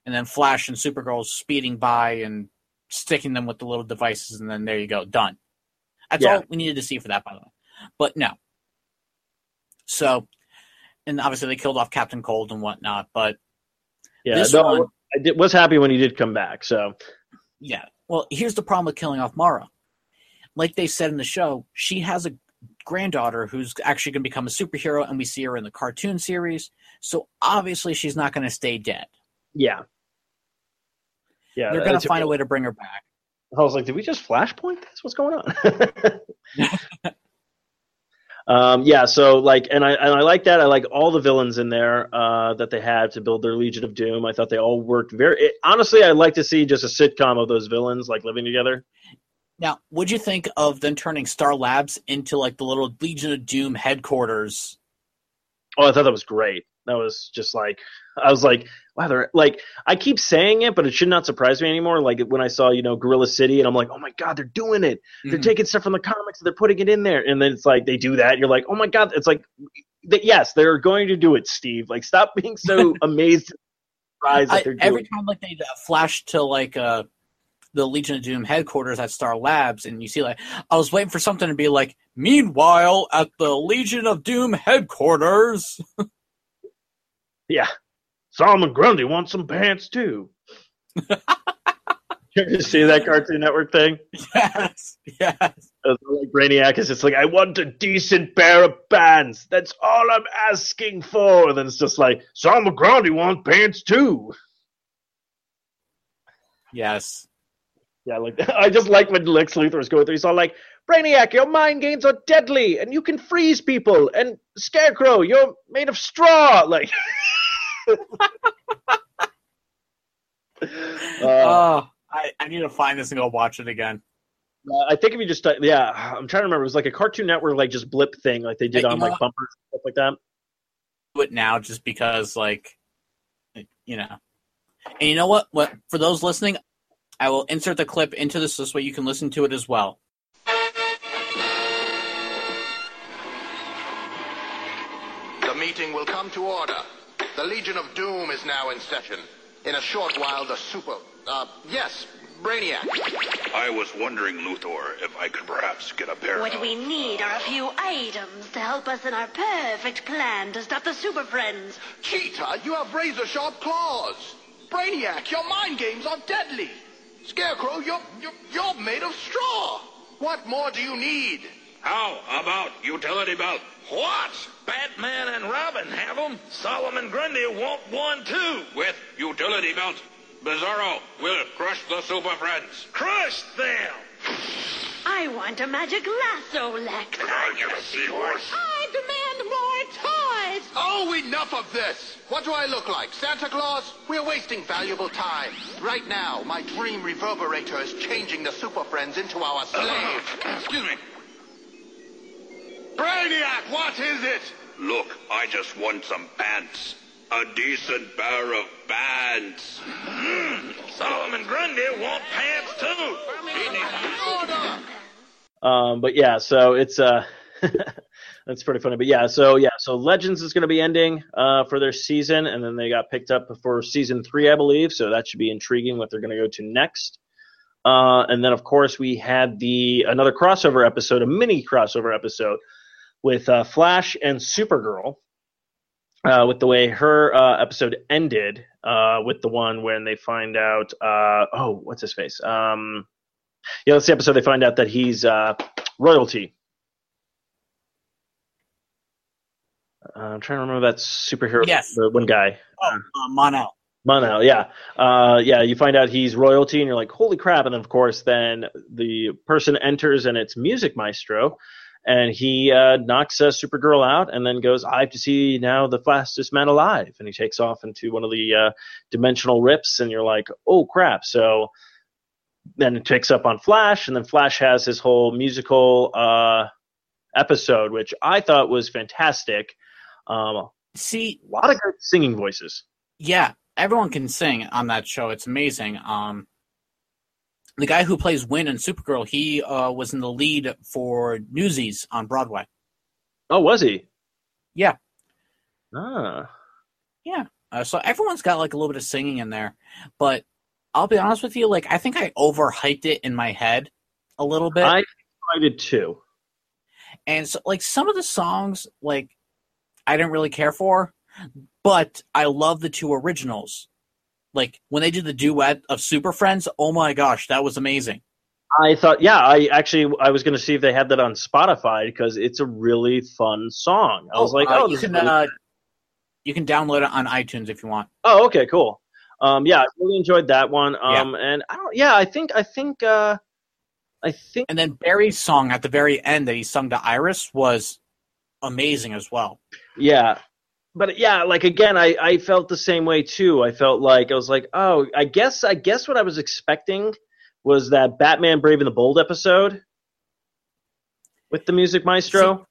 and then Flash and Supergirl speeding by and sticking them with the little devices, and then there you go, done. That's Yeah. all we needed to see for that, by the way. But no. So, and obviously they killed off Captain Cold and whatnot, but Yeah, this no, one, I did, was happy when he did come back. So yeah. Well, here's the problem with killing off Mara. Like they said in the show, she has a granddaughter who's actually going to become a superhero, and we see her in the cartoon series. So obviously, she's not going to stay dead. yeah, yeah, They're going to find a way to bring her back. I was like, did we just flashpoint this? What's going on? um, yeah, so like, and I and I like that. I like all the villains in there uh, that they had to build their Legion of Doom. I thought they all worked very. It, honestly, I'd like to see just a sitcom of those villains like living together. Now, what'd you think of them turning Star Labs into like the little Legion of Doom headquarters? Oh, I thought that was great. That was just like I was like, wow, they're like I keep saying it, but it should not surprise me anymore. Like when I saw you know Gorilla City, and I'm like, oh my god, they're doing it. They're Mhm. taking stuff from the comics and they're putting it in there, and then it's like they do that. You're like, oh my god, it's like, th- yes, they're going to do it, Steve. Like, stop being so amazed, surprised that they're doing. every time like they uh, flash to like uh the Legion of Doom headquarters at Star Labs, and you see like I was waiting for something to be like, meanwhile at the Legion of Doom headquarters. Yeah, Solomon Grundy wants some pants too. you ever see that Cartoon Network thing? yes, yes. Like Brainiac is just like, I want a decent pair of pants. That's all I'm asking for. And then it's just like, Solomon Grundy wants pants too. Yes. Yeah, like I just like when Lex Luthor is going through. He's all like, "Brainiac, your mind games are deadly, and you can freeze people." And Scarecrow, you're made of straw. Like, Uh, oh, I, I need to find this and go watch it again. Uh, I think if you just, uh, yeah, I'm trying to remember. It was like a Cartoon Network, like just blip thing, like they did on like bumpers and stuff like that. Do it now just because like you know. And you know what? What for those listening, I will insert the clip into this this way you can listen to it as well. The Legion of Doom is now in session. In a short while, the super. Uh, yes, Brainiac. I was wondering, Luthor, if I could perhaps get a pair What of... we need are a few items to help us in our perfect plan to stop the Super Friends. Cheetah, you have razor sharp claws. Brainiac, your mind games are deadly. Scarecrow, you're, you're, you're made of straw. What more do you need? How about utility belt? What? Batman and Robin have them? Solomon Grundy want one too. With utility belt, Bizarro will crush the Super Friends. Crush them! I want a magic lasso, Lex. I get a seahorse. I demand more toys. Oh, enough of this! What do I look like, Santa Claus? We're wasting valuable time. Right now, my dream reverberator is changing the Super Friends into our slaves. Excuse me. Brainiac, what is it? Look, I just want some pants. A decent pair of pants. Solomon Grundy want pants too. Um, but yeah, so it's uh, that's pretty funny. But yeah, so yeah, so Legends is going to be ending uh, for their season, and then they got picked up for season three, I believe. So that should be intriguing what they're going to go to next. Uh, and then of course we had the another crossover episode, a mini crossover episode with uh, Flash and Supergirl. Uh, with the way her uh, episode ended, uh, with the one when they find out, uh, oh, what's his face? Um, yeah, that's the episode they find out that he's uh, royalty. Uh, I'm trying to remember that superhero. Yes. the one guy. Oh, uh, Mon-El. Mon-El, yeah, uh, yeah. You find out he's royalty, and you're like, "Holy crap!" And then, of course, then the person enters, and it's Music Maestro, and he uh, knocks uh, Supergirl out, and then goes, "I have to see now the fastest man alive," and he takes off into one of the uh, dimensional rips, and you're like, "Oh crap!" So then it picks up on Flash, and then Flash has his whole musical uh, episode, which I thought was fantastic. Um, See, a lot of good singing voices. yeah, everyone can sing on that show. It's amazing. Um, the guy who plays Winn in Supergirl, he uh, was in the lead for Newsies on Broadway. Oh, was he? Yeah. Ah. Yeah. Uh, so everyone's got like a little bit of singing in there, but I'll be honest with you, like I think I overhyped it in my head a little bit. I, I did too. and so like some of the songs like i didn't really care for but i love the two originals like when they did the duet of super friends oh my gosh that was amazing I thought, yeah, I actually I was going to see if they had that on Spotify because it's a really fun song. I was like, uh, oh, you can really uh, you can download it on itunes if you want oh, okay, cool. Um, yeah, I really enjoyed that one. Um, and I don't, yeah, I think I think uh, I think and then barry's song at the very end that he sung to iris was amazing as well Yeah. But yeah, like again, I, I felt the same way too. I felt like I was like, oh, I guess I guess what I was expecting was that Batman Brave and the Bold episode with the music maestro.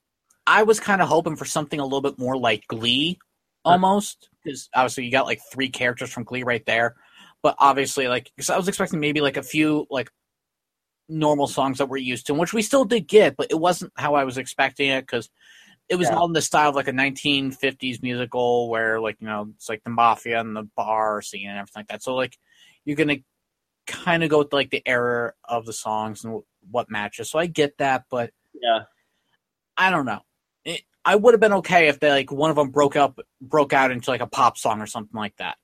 i was kind of hoping for something a little bit more like glee almost because obviously you got like three characters from glee right there but obviously like because i was expecting maybe like a few like normal songs that we're used to which we still did get but it wasn't how i was expecting it because it was Yeah. all in the style of like a 1950s musical where like you know it's like the mafia and the bar scene and everything like that so like you're gonna kind of go with like the era of the songs and what matches so i get that but yeah. I don't know. It, I would have been okay if they like one of them broke up, broke out into like a pop song or something like that.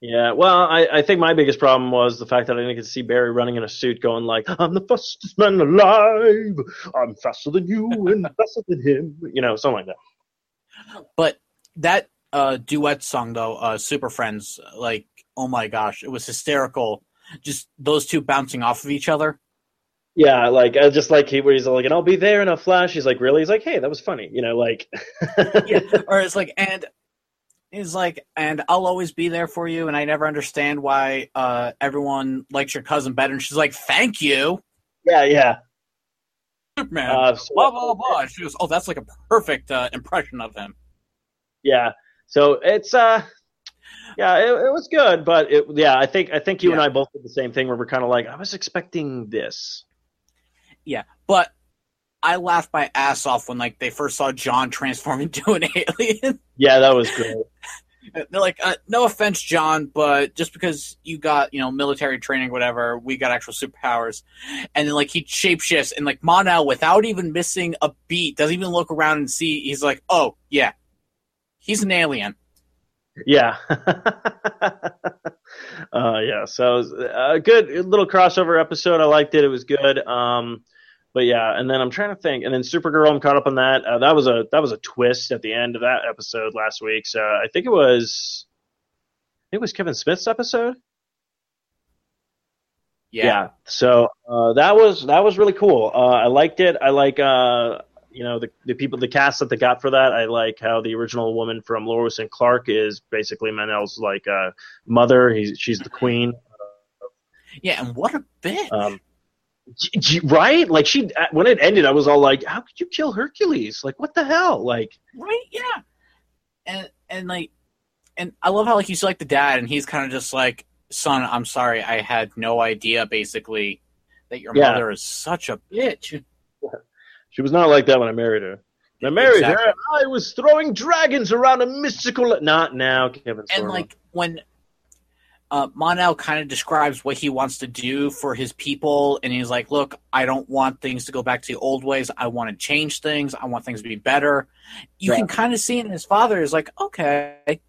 Yeah, well, I, I think my biggest problem was the fact that I didn't get to see Barry running in a suit going like, I'm the fastest man alive. I'm faster than you and faster than him. You know, something like that. But that uh, duet song though, uh, "Super Friends," like oh my gosh, it was hysterical. Just those two bouncing off of each other. Yeah, like, I just like he, where he's like, and I'll be there in a flash. He's like, really? He's like, hey, that was funny. You know, like, Yeah, or it's like and. He's like, and I'll always be there for you, and I never understand why uh, everyone likes your cousin better. And she's like, "Thank you, yeah, yeah. man." Uh, so- blah blah blah. She goes, "Oh, that's like a perfect uh, impression of him." Yeah. So it's uh yeah, it, it was good, but it yeah, I think I think you and I both did the same thing where we're kind of like I was expecting this. Yeah, but I laughed my ass off when like they first saw John transform into an alien. Yeah, that was great. They're like, uh, no offense, John, but just because you got you know military training, whatever, we got actual superpowers. And then like he shapeshifts, and like Mon-El, without even missing a beat, doesn't even look around and see. He's like, oh yeah, he's an alien. Yeah. uh, yeah. So it was a good little crossover episode. I liked it. It was good. Um, but yeah, and then I'm trying to think, and then Supergirl. I'm caught up on that. Uh, that was a that was a twist at the end of that episode last week. So I think it was, I think it was Kevin Smith's episode. Yeah. So uh, that was that was really cool. Uh, I liked it. I like uh, you know the the people the cast that they got for that. I like how the original woman from Lois and Clark is basically Mon-El's like uh, mother. He's she's the queen. Yeah, and what a bitch. Um, right? Like she uh, when it ended, I was all like, "How could you kill Hercules? Like what the hell?" Like right? Yeah. And and like, and I love how like you see like the dad, and he's kind of just like, "Son, I'm sorry, I had no idea, basically, that your Yeah. mother is such a bitch." she was not like that when I married her. When I married Exactly. her. I was throwing dragons around a mystical. Not now, Kevin. and like when uh, Mon-El kind of describes what he wants to do for his people, and he's like, "Look, I don't want things to go back to the old ways. I want to change things. I want things to be better." You Yeah. can kind of see in his father is like, "Okay,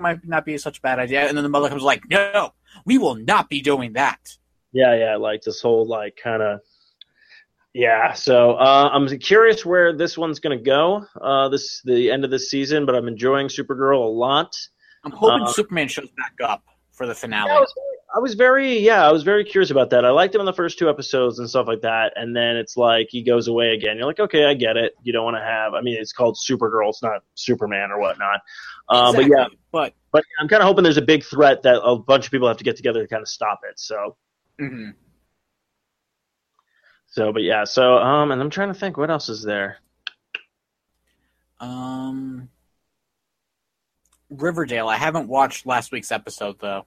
might not be such a bad idea," and then the mother comes like, "No, we will not be doing that." Yeah, yeah, like this whole like kind of yeah. So uh, I'm curious where this one's gonna go. Uh, this the end of this season, but I'm enjoying Supergirl a lot. I'm hoping Uh, Superman shows back up for the finale. Yeah, I, was, I was very yeah, I was very curious about that. I liked him in the first two episodes and stuff like that, and then it's like he goes away again. You're like, okay, I get it. You don't want to have. I mean, it's called Supergirl. It's not Superman or whatnot. Uh, But yeah, but but I'm kind of hoping there's a big threat that a bunch of people have to get together to kind of stop it. So mhm. so, but yeah. So um, and I'm trying to think what else is there. um, Riverdale. I haven't watched last week's episode though.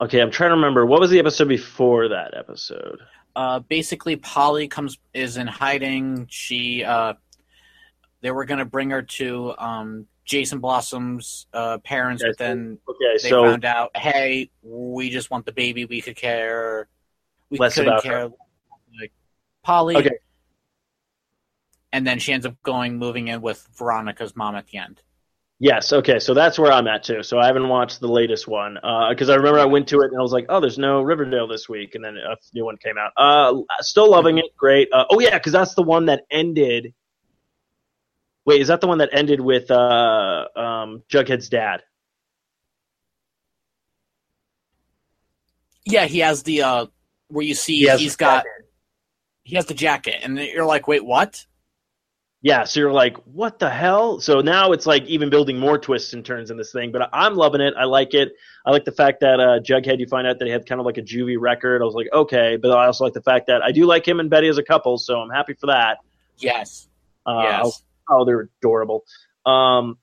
Okay, I'm trying to remember what was the episode before that episode. uh, basically Polly comes is in hiding. She uh, they were gonna bring her to um, Jason Blossom's uh, parents, Okay, but then Okay, they so found out, hey, we just want the baby. We could care. We Less couldn't about care. Like Polly. Okay. And then she ends up going moving in with Veronica's mom at the end. Yes, okay, so that's where I'm at too. So I haven't watched the latest one because I remember I went to it and I was like, "Oh, there's no Riverdale this week," and then a new one came out. Uh, still loving it, great. Uh, oh yeah, because that's the one that ended. Wait, is that the one that ended with uh, um, Jughead's dad? Yeah, he has the uh, where you see He has he's got he has the jacket, and you're like, wait, what? Yeah, so you're like, what the hell? So now it's like even building more twists and turns in this thing, but I'm loving it. I like it. I like the fact that uh, Jughead, you find out that he had kind of like a juvie record. I was like, okay, but I also like the fact that I do like him and Betty as a couple, so I'm happy for that. Yes, Uh, yes. Oh, they're adorable. Um,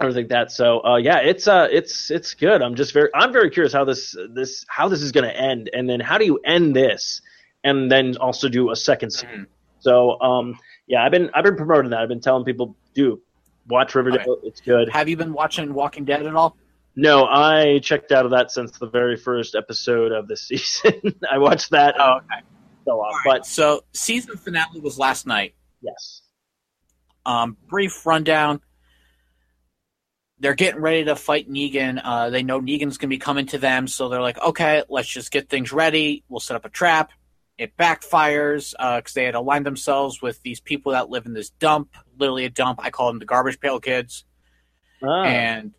everything like that. So uh, yeah, it's uh, it's it's good. I'm just very I'm very curious how this this how this is going to end, and then how do you end this, and then also do a second season. Mhm. So um, yeah, I've been I've been promoting that. I've been telling people, do watch Riverdale. It's good. Have you been watching Walking Dead at all? No, I checked out of that since the very first episode of the season. I watched that. Oh, okay. fell off, right, but so season finale was last night. yes. Um, brief rundown. They're getting ready to fight Negan. Uh, they know Negan's going to be coming to them, so they're like, okay, let's just get things ready. We'll set up a trap. It backfires because they had aligned themselves with these people that live in this dump, literally a dump. I call them the garbage pail kids. Ah, and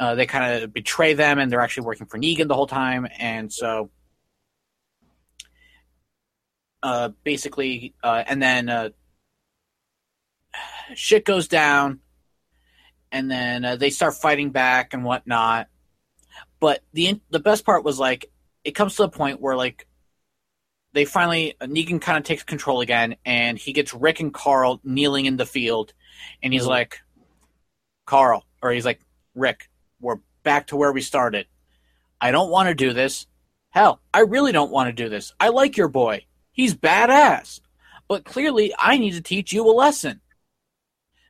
uh, they kind of betray them, and they're actually working for Negan the whole time, and so uh, basically, uh, and then uh, shit goes down, and then uh, they start fighting back and whatnot. But the the best part was like it comes to the point where like they finally uh, Negan kind of takes control again, and he gets Rick and Carl kneeling in the field, and he's Mhm. like, Carl, or he's like, Rick, we're back to where we started. I don't want to do this. Hell, I really don't want to do this. I like your boy. He's badass. But clearly, I need to teach you a lesson.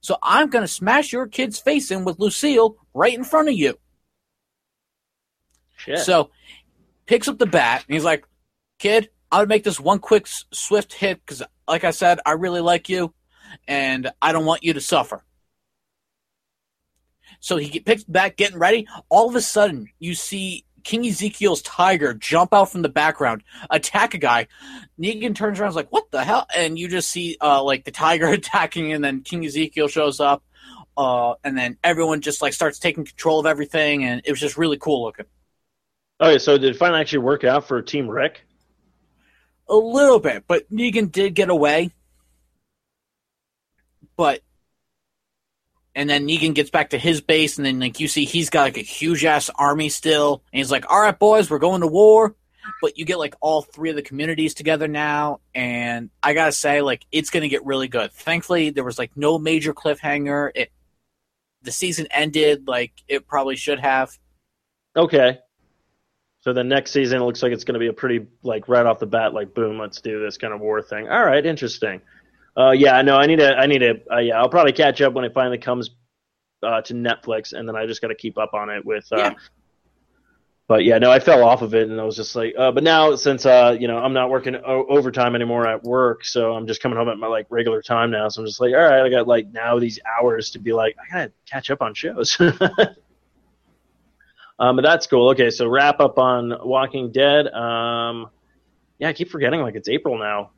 So I'm going to smash your kid's face in with Lucille right in front of you. Shit. So picks up the bat and he's like, "Kid, I would make this one quick, swift hit because, like I said, I really like you, and I don't want you to suffer." So he picks bat, getting ready. All of a sudden, you see King Ezekiel's tiger jump out from the background, attack a guy. Negan turns around, is like, "What the hell?" And you just see uh, like the tiger attacking, and then King Ezekiel shows up. Uh, and then everyone just like starts taking control of everything, and it was just really cool looking. okay, so did it finally actually work out for Team Rick? A little bit, but Negan did get away. But and then Negan gets back to his base, and then like you see, he's got like a huge ass army still, and he's like, "All right, boys, we're going to war." But you get like all three of the communities together now, and I gotta say, like, it's gonna get really good. Thankfully, there was like no major cliffhanger. It the season ended like it probably should have. Okay. So the next season it looks like it's going to be a pretty like right off the bat like boom let's do this kind of war thing. All right, interesting. Uh, yeah, no, I need to I need to uh, yeah I'll probably catch up when it finally comes uh, to Netflix and then I just got to keep up on it with. Uh, Yeah. But yeah, no, I fell off of it and I was just like, uh, but now since uh, you know I'm not working o- overtime anymore at work, so I'm just coming home at my like regular time now. So I'm just like, all right, I got like now these hours to be like, I gotta catch up on shows. Um, but that's cool. Okay, so wrap up on Walking Dead. Um, yeah, I keep forgetting like it's April now.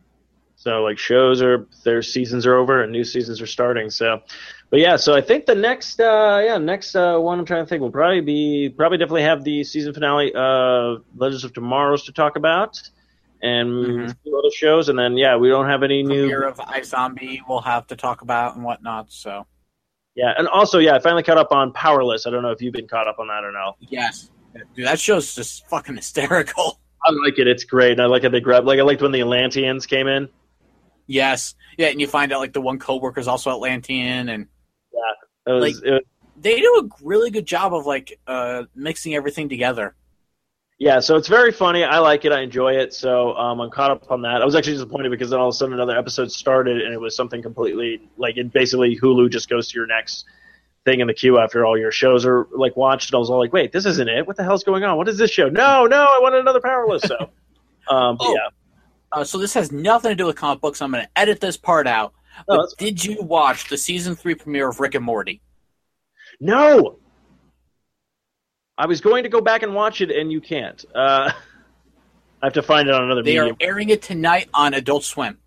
So like shows are their seasons are over and new seasons are starting. So, but yeah, so I think the next uh, yeah next uh, one I'm trying to think will probably be probably definitely have the season finale of Legends of Tomorrow's to talk about, and Mhm. a few other shows, and then yeah we don't have any new Premiere of iZombie we'll have to talk about and whatnot. So yeah, and also yeah I finally caught up on Powerless. I don't know if you've been caught up on that or no. yes, dude, that show's just fucking hysterical. I like it. It's great. And I like how they grab like I liked when the Atlanteans came in. Yes, yeah, and you find out like the one coworker's also Atlantean, and It was, Like- it was- they do a really good job of like uh mixing everything together. Yeah, so it's very funny. I like it. I enjoy it. So um, I'm caught up on that. I was actually disappointed because then all of a sudden another episode started and it was something completely like it basically Hulu just goes to your next thing in the queue after all your shows are like watched. And I was all like, wait, this isn't it. What the hell's going on? What is this show? No, no, I want another Powerless. So um, Oh. yeah, Uh, so this has nothing to do with comic books. I'm going to edit this part out. Oh, did you watch the season three premiere of Rick and Morty? no. I was going to go back and watch it, and you can't. Uh, I have to find it on another They medium. are airing it tonight on Adult Swim.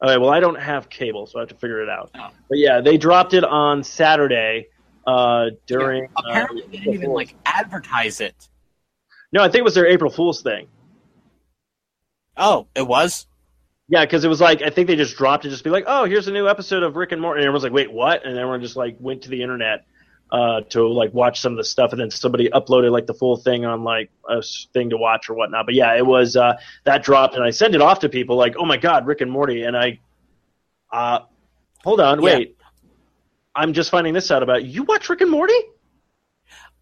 All right. well, I don't have cable, so I have to figure it out. Oh. But yeah, they dropped it on Saturday uh, during. uh, Apparently, they didn't even like advertise it. No, I think it was their April Fool's thing. Oh, it was. Yeah, because it was like I think they just dropped it, just be like, "Oh, here's a new episode of Rick and Morty," and everyone's like, "Wait, what?" And everyone just like went to the internet uh, to like watch some of the stuff, and then somebody uploaded like the full thing on like a thing to watch or whatnot. But yeah, it was uh, that dropped, and I sent it off to people like, "Oh my god, Rick and Morty," and I, uh, hold on, Yeah. wait, I'm just finding this out about you. Watch Rick and Morty?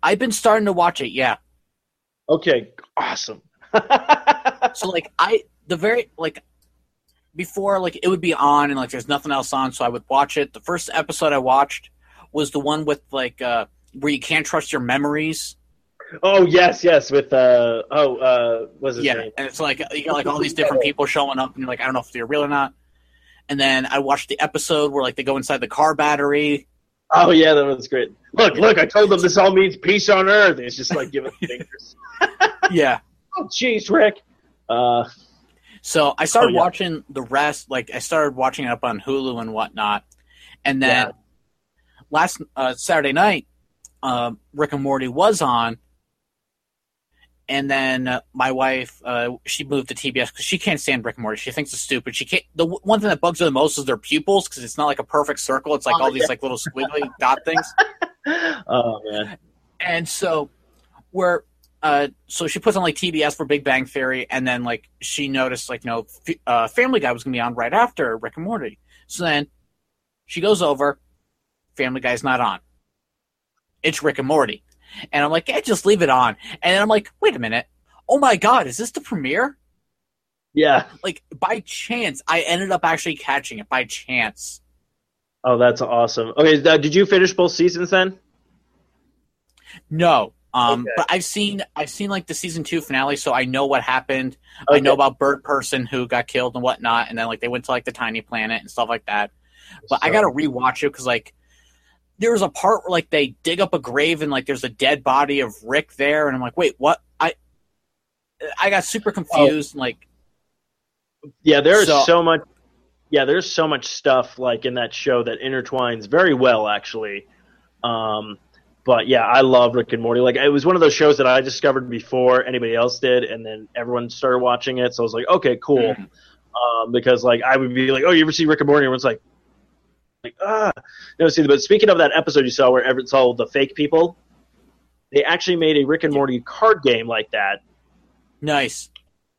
I've been starting to watch it. Yeah. Okay, awesome. So like I the very like before like it would be on and like there's nothing else on, so I would watch it. The first episode I watched was the one with like uh where you can't trust your memories. oh yes, yes, with uh, oh, uh, his yeah, name? and it's like you got like all these different people showing up, and you're like, I don't know if they're real or not. And then I watched the episode where like they go inside the car battery. Oh yeah, that was great. Look, look, I told them this all means peace on earth. It's just like giving fingers. Yeah. Oh jeez, Rick. Uh, So I started Oh, yeah. watching the rest. Like I started watching it up on Hulu and whatnot, and then Yeah. Last uh, Saturday night, um, Rick and Morty was on, and then uh, my wife uh, she moved to TBS because she can't stand Rick and Morty. She thinks it's stupid. She can't. The w- one thing that bugs her the most is their pupils because it's not like a perfect circle. It's like Oh, all these like little squiggly dot things. oh man. And so where uh so she puts on like TBS for Big Bang Theory and then like she noticed like you know F- uh, Family Guy was going to be on right after Rick and Morty. So then she goes over Family Guy's not on. It's Rick and Morty. And I'm like, "Yeah, just leave it on." And then I'm like, "Wait a minute. Oh my god, is this the premiere?" Yeah. Like by chance, I ended up actually catching it by chance. Oh, that's awesome. Okay, uh, did you finish both seasons then? No. Um, Okay. but I've seen I've seen like the season two finale, so I know what happened. I know about Bird Person who got killed and whatnot, and then like they went to like the tiny planet and stuff like that. But I gotta rewatch it because like there was a part where like they dig up a grave and like there's a dead body of Rick there, and I'm like, wait, what? I I got super confused. and, like, Yeah, there's So- so, much. Yeah, there's so much stuff like in that show that intertwines very well, actually. Um, but yeah, I love Rick and Morty. Like it was one of those shows that I discovered before anybody else did, and then everyone started watching it. So I was like, okay, cool. Mhm. Um, because like I would be like, oh, you ever see Rick and Morty? Everyone's like, like ah, no. See, but speaking of that episode you saw where Everett saw the fake people, they actually made a Rick and Morty card game like that nice.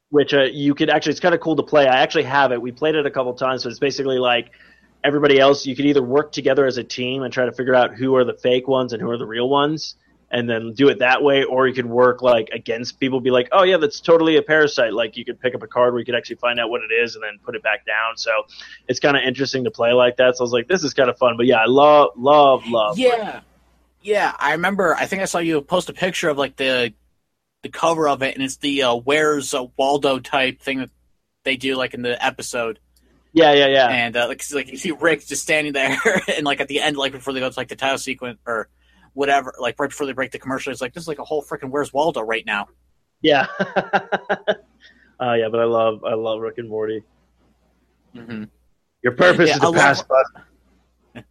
which uh, you could actually it's kind of cool to play. I actually have it. We played it a couple times, so it's basically like everybody else. You could either work together as a team and try to figure out who are the fake ones and who are the real ones, and then do it that way, or you could work like against people. Be like, oh yeah, that's totally a parasite. Like you could pick up a card where you could actually find out what it is and then put it back down. So it's kind of interesting to play like that. So I was like, this is kind of fun. But yeah, I love, love, love. Yeah, yeah. I remember. I think I saw you post a picture of like the the cover of it, and it's the uh, "Where's uh, Waldo" type thing that they do like in the episode, yeah, yeah, yeah. and uh, like like you see Rick just standing there, and like at the end, like before they go to like the title sequence or whatever, like right before they break the commercial, it's like this is like a whole freaking "Where's Waldo" right now. Yeah. uh, yeah, but I love, I love Rick and Morty. Mm-hmm. Your purpose Yeah, is to love- pass. Bus.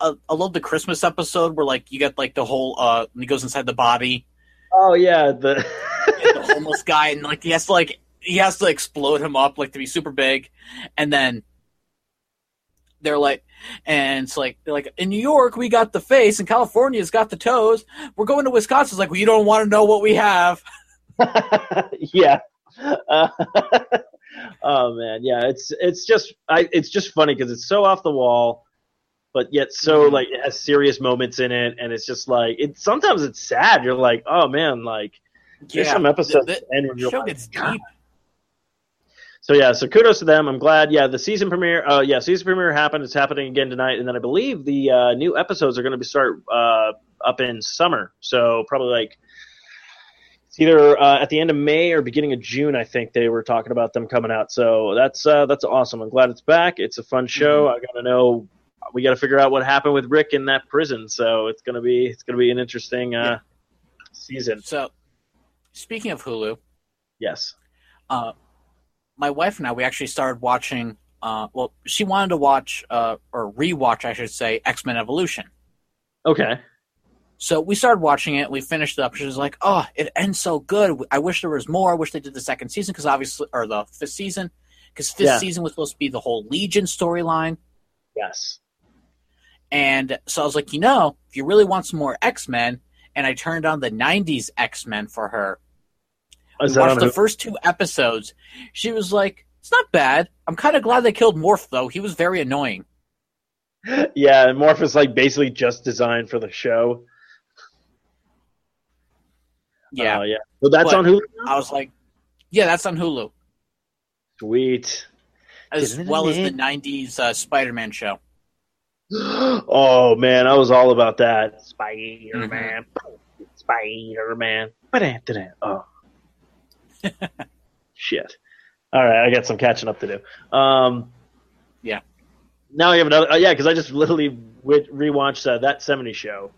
I, I love the Christmas episode where like you get like the whole uh he goes inside the body, Oh yeah, the the homeless guy, and like he has to like he has to explode him up like to be super big, and then they're like, and it's like they're like in New York we got the face, and California's got the toes. We're going to Wisconsin. It's like well, you don't want to know what we have. yeah. Uh, oh man, yeah. It's it's just I it's just funny because it's so off the wall, but yet so Mhm. like it has serious moments in it, and it's just like it. Sometimes it's sad. You're like, oh man, like there's some episodes the, that end when the you're show like, gets deep. So yeah, so kudos to them. I'm glad. Yeah, the season premiere. Uh, yeah, season premiere happened. It's happening again tonight, and then I believe the uh, new episodes are going to be start uh, up in summer. So probably like it's either uh, at the end of May or beginning of June. I think they were talking about them coming out. So that's uh, that's awesome. I'm glad it's back. It's a fun show. I got to know. We got to figure out what happened with Rick in that prison. So it's gonna be it's gonna be an interesting uh, season. So, speaking of Hulu, Yes. uh, my wife and I we actually started watching. Uh, well, she wanted to watch uh, or rewatch, I should say, X Men Evolution. Okay. So we started watching it. We finished it up. She was like, "Oh, it ends so good. I wish there was more. I wish they did the second season because obviously, or the fifth season, because fifth Yeah. season was supposed to be the whole Legion storyline." Yes. And so I was like, you know, if you really want some more X Men, and I turned on the '90s X Men for her. Watched the Hulu? first two episodes. She was like, "It's not bad. I'm kind of glad they killed Morph, though. He was very annoying." Yeah, Morph is like basically just designed for the show. Yeah, Oh, yeah. So that's But- on Hulu. I was like, "Yeah, that's on Hulu, Sweet. as well as the '90s uh, Spider-Man show." oh man, I was all about that. Spider Man. Mm-hmm. Spider Man. Oh. Shit. All right, I got some catching up to do. Um, Yeah. Now I have another. Uh, yeah, because I just literally re- rewatched uh, that '70s show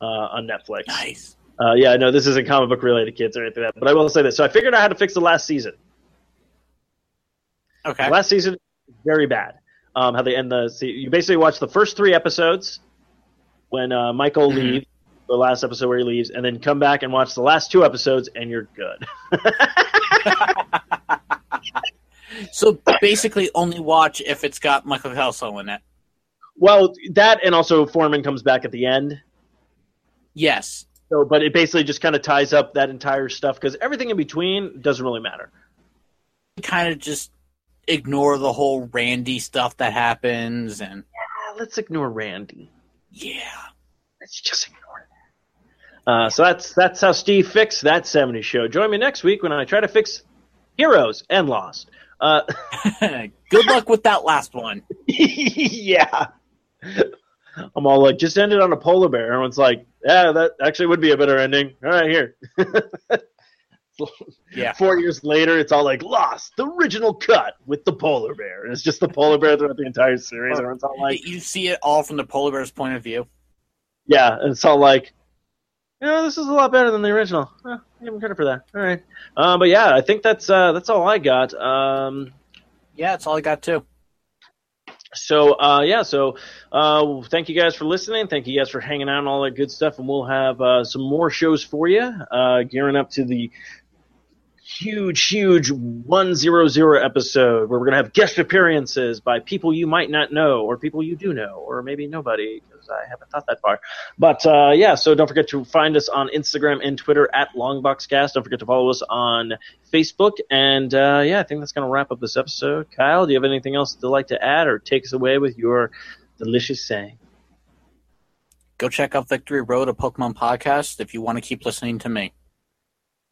uh, on Netflix. Nice. Uh, yeah, no, this isn't comic book related, kids, or anything like that. But I will say this. So I figured out how to fix the last season. Okay. Last season, very bad. Um, how they end the se- you basically watch the first three episodes when uh, Michael Mhm. leaves, the last episode where he leaves, and then come back and watch the last two episodes, and you're good. So basically, only watch if it's got Michael Kelso in it. well, that and also Foreman comes back at the end. Yes. So, but it basically just kind of ties up that entire stuff because everything in between doesn't really matter. Kind of just ignore the whole Randy stuff that happens, and Ah, let's ignore Randy. yeah. Let's just ignore. Uh, so that's that's how Steve fixed that '70s show. Join me next week when I try to fix Heroes and Lost. Uh, Good luck with that last one. yeah. I'm all like, just end it on a polar bear. Everyone's like, yeah, that actually would be a better ending. All right, here. Yeah. Four years later, it's all like Lost, the original cut with the polar bear. And it's just the polar bear throughout the entire series. Everyone's all like, you see it all from the polar bear's point of view. yeah, and it's all like, you know, this is a lot better than the original. I give him credit for that. All right, uh, but yeah, I think that's uh, that's all I got. Um, Yeah, that's all I got too. so uh, yeah, so uh, thank you guys for listening. Thank you guys for hanging out and all that good stuff. And we'll have uh, some more shows for you, uh, gearing up to the huge, huge 100 episode where we're going to have guest appearances by people you might not know or people you do know or maybe nobody because I haven't thought that far. But uh, yeah, so don't forget to find us on Instagram and Twitter at Longboxcast. Don't forget to follow us on Facebook. And uh, yeah, I think that's going to wrap up this episode. Kyle, do you have anything else to like to add or take us away with your delicious saying? Go check out Victory Road, a Pokemon podcast, if you want to keep listening to me.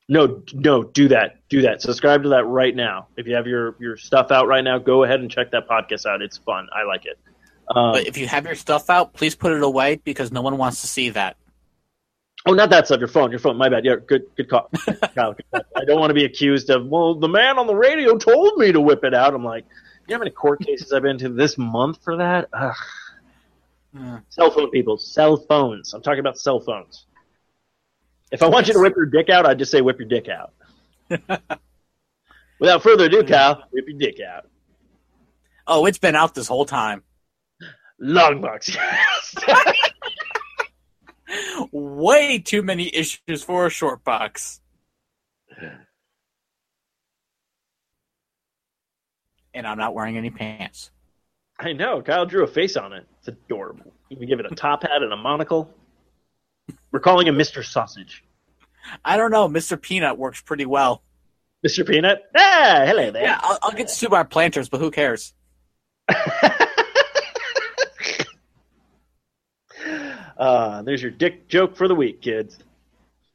No, no, do that. Do that. Subscribe to that right now. If you have your, your stuff out right now, go ahead and check that podcast out. It's fun. I like it. Um, But if you have your stuff out, please put it away because no one wants to see that. oh, not that stuff. Your phone. Your phone. My bad. Yeah, good, good call. Kyle. I don't want to be accused of. Well, the man on the radio told me to whip it out. I'm like, you know how many court cases I've been to this month for that? Ugh. Hmm. Cell phone people. Cell phones. I'm talking about cell phones. If I want you to whip your dick out, I'd just say whip your dick out. Without further ado, Kyle, whip your dick out. Oh, it's been out this whole time. Longbox. Way too many issues for a short box. And I'm not wearing any pants. I know. Kyle drew a face on it. It's adorable. You can give it a top hat and a monocle. We're calling him Mr. Sausage. I don't know. Mr. Peanut works pretty well. Mr. Peanut? Ah, hello there. Yeah, I'll, I'll get sued by planters, but who cares? uh, there's your dick joke for the week, kids.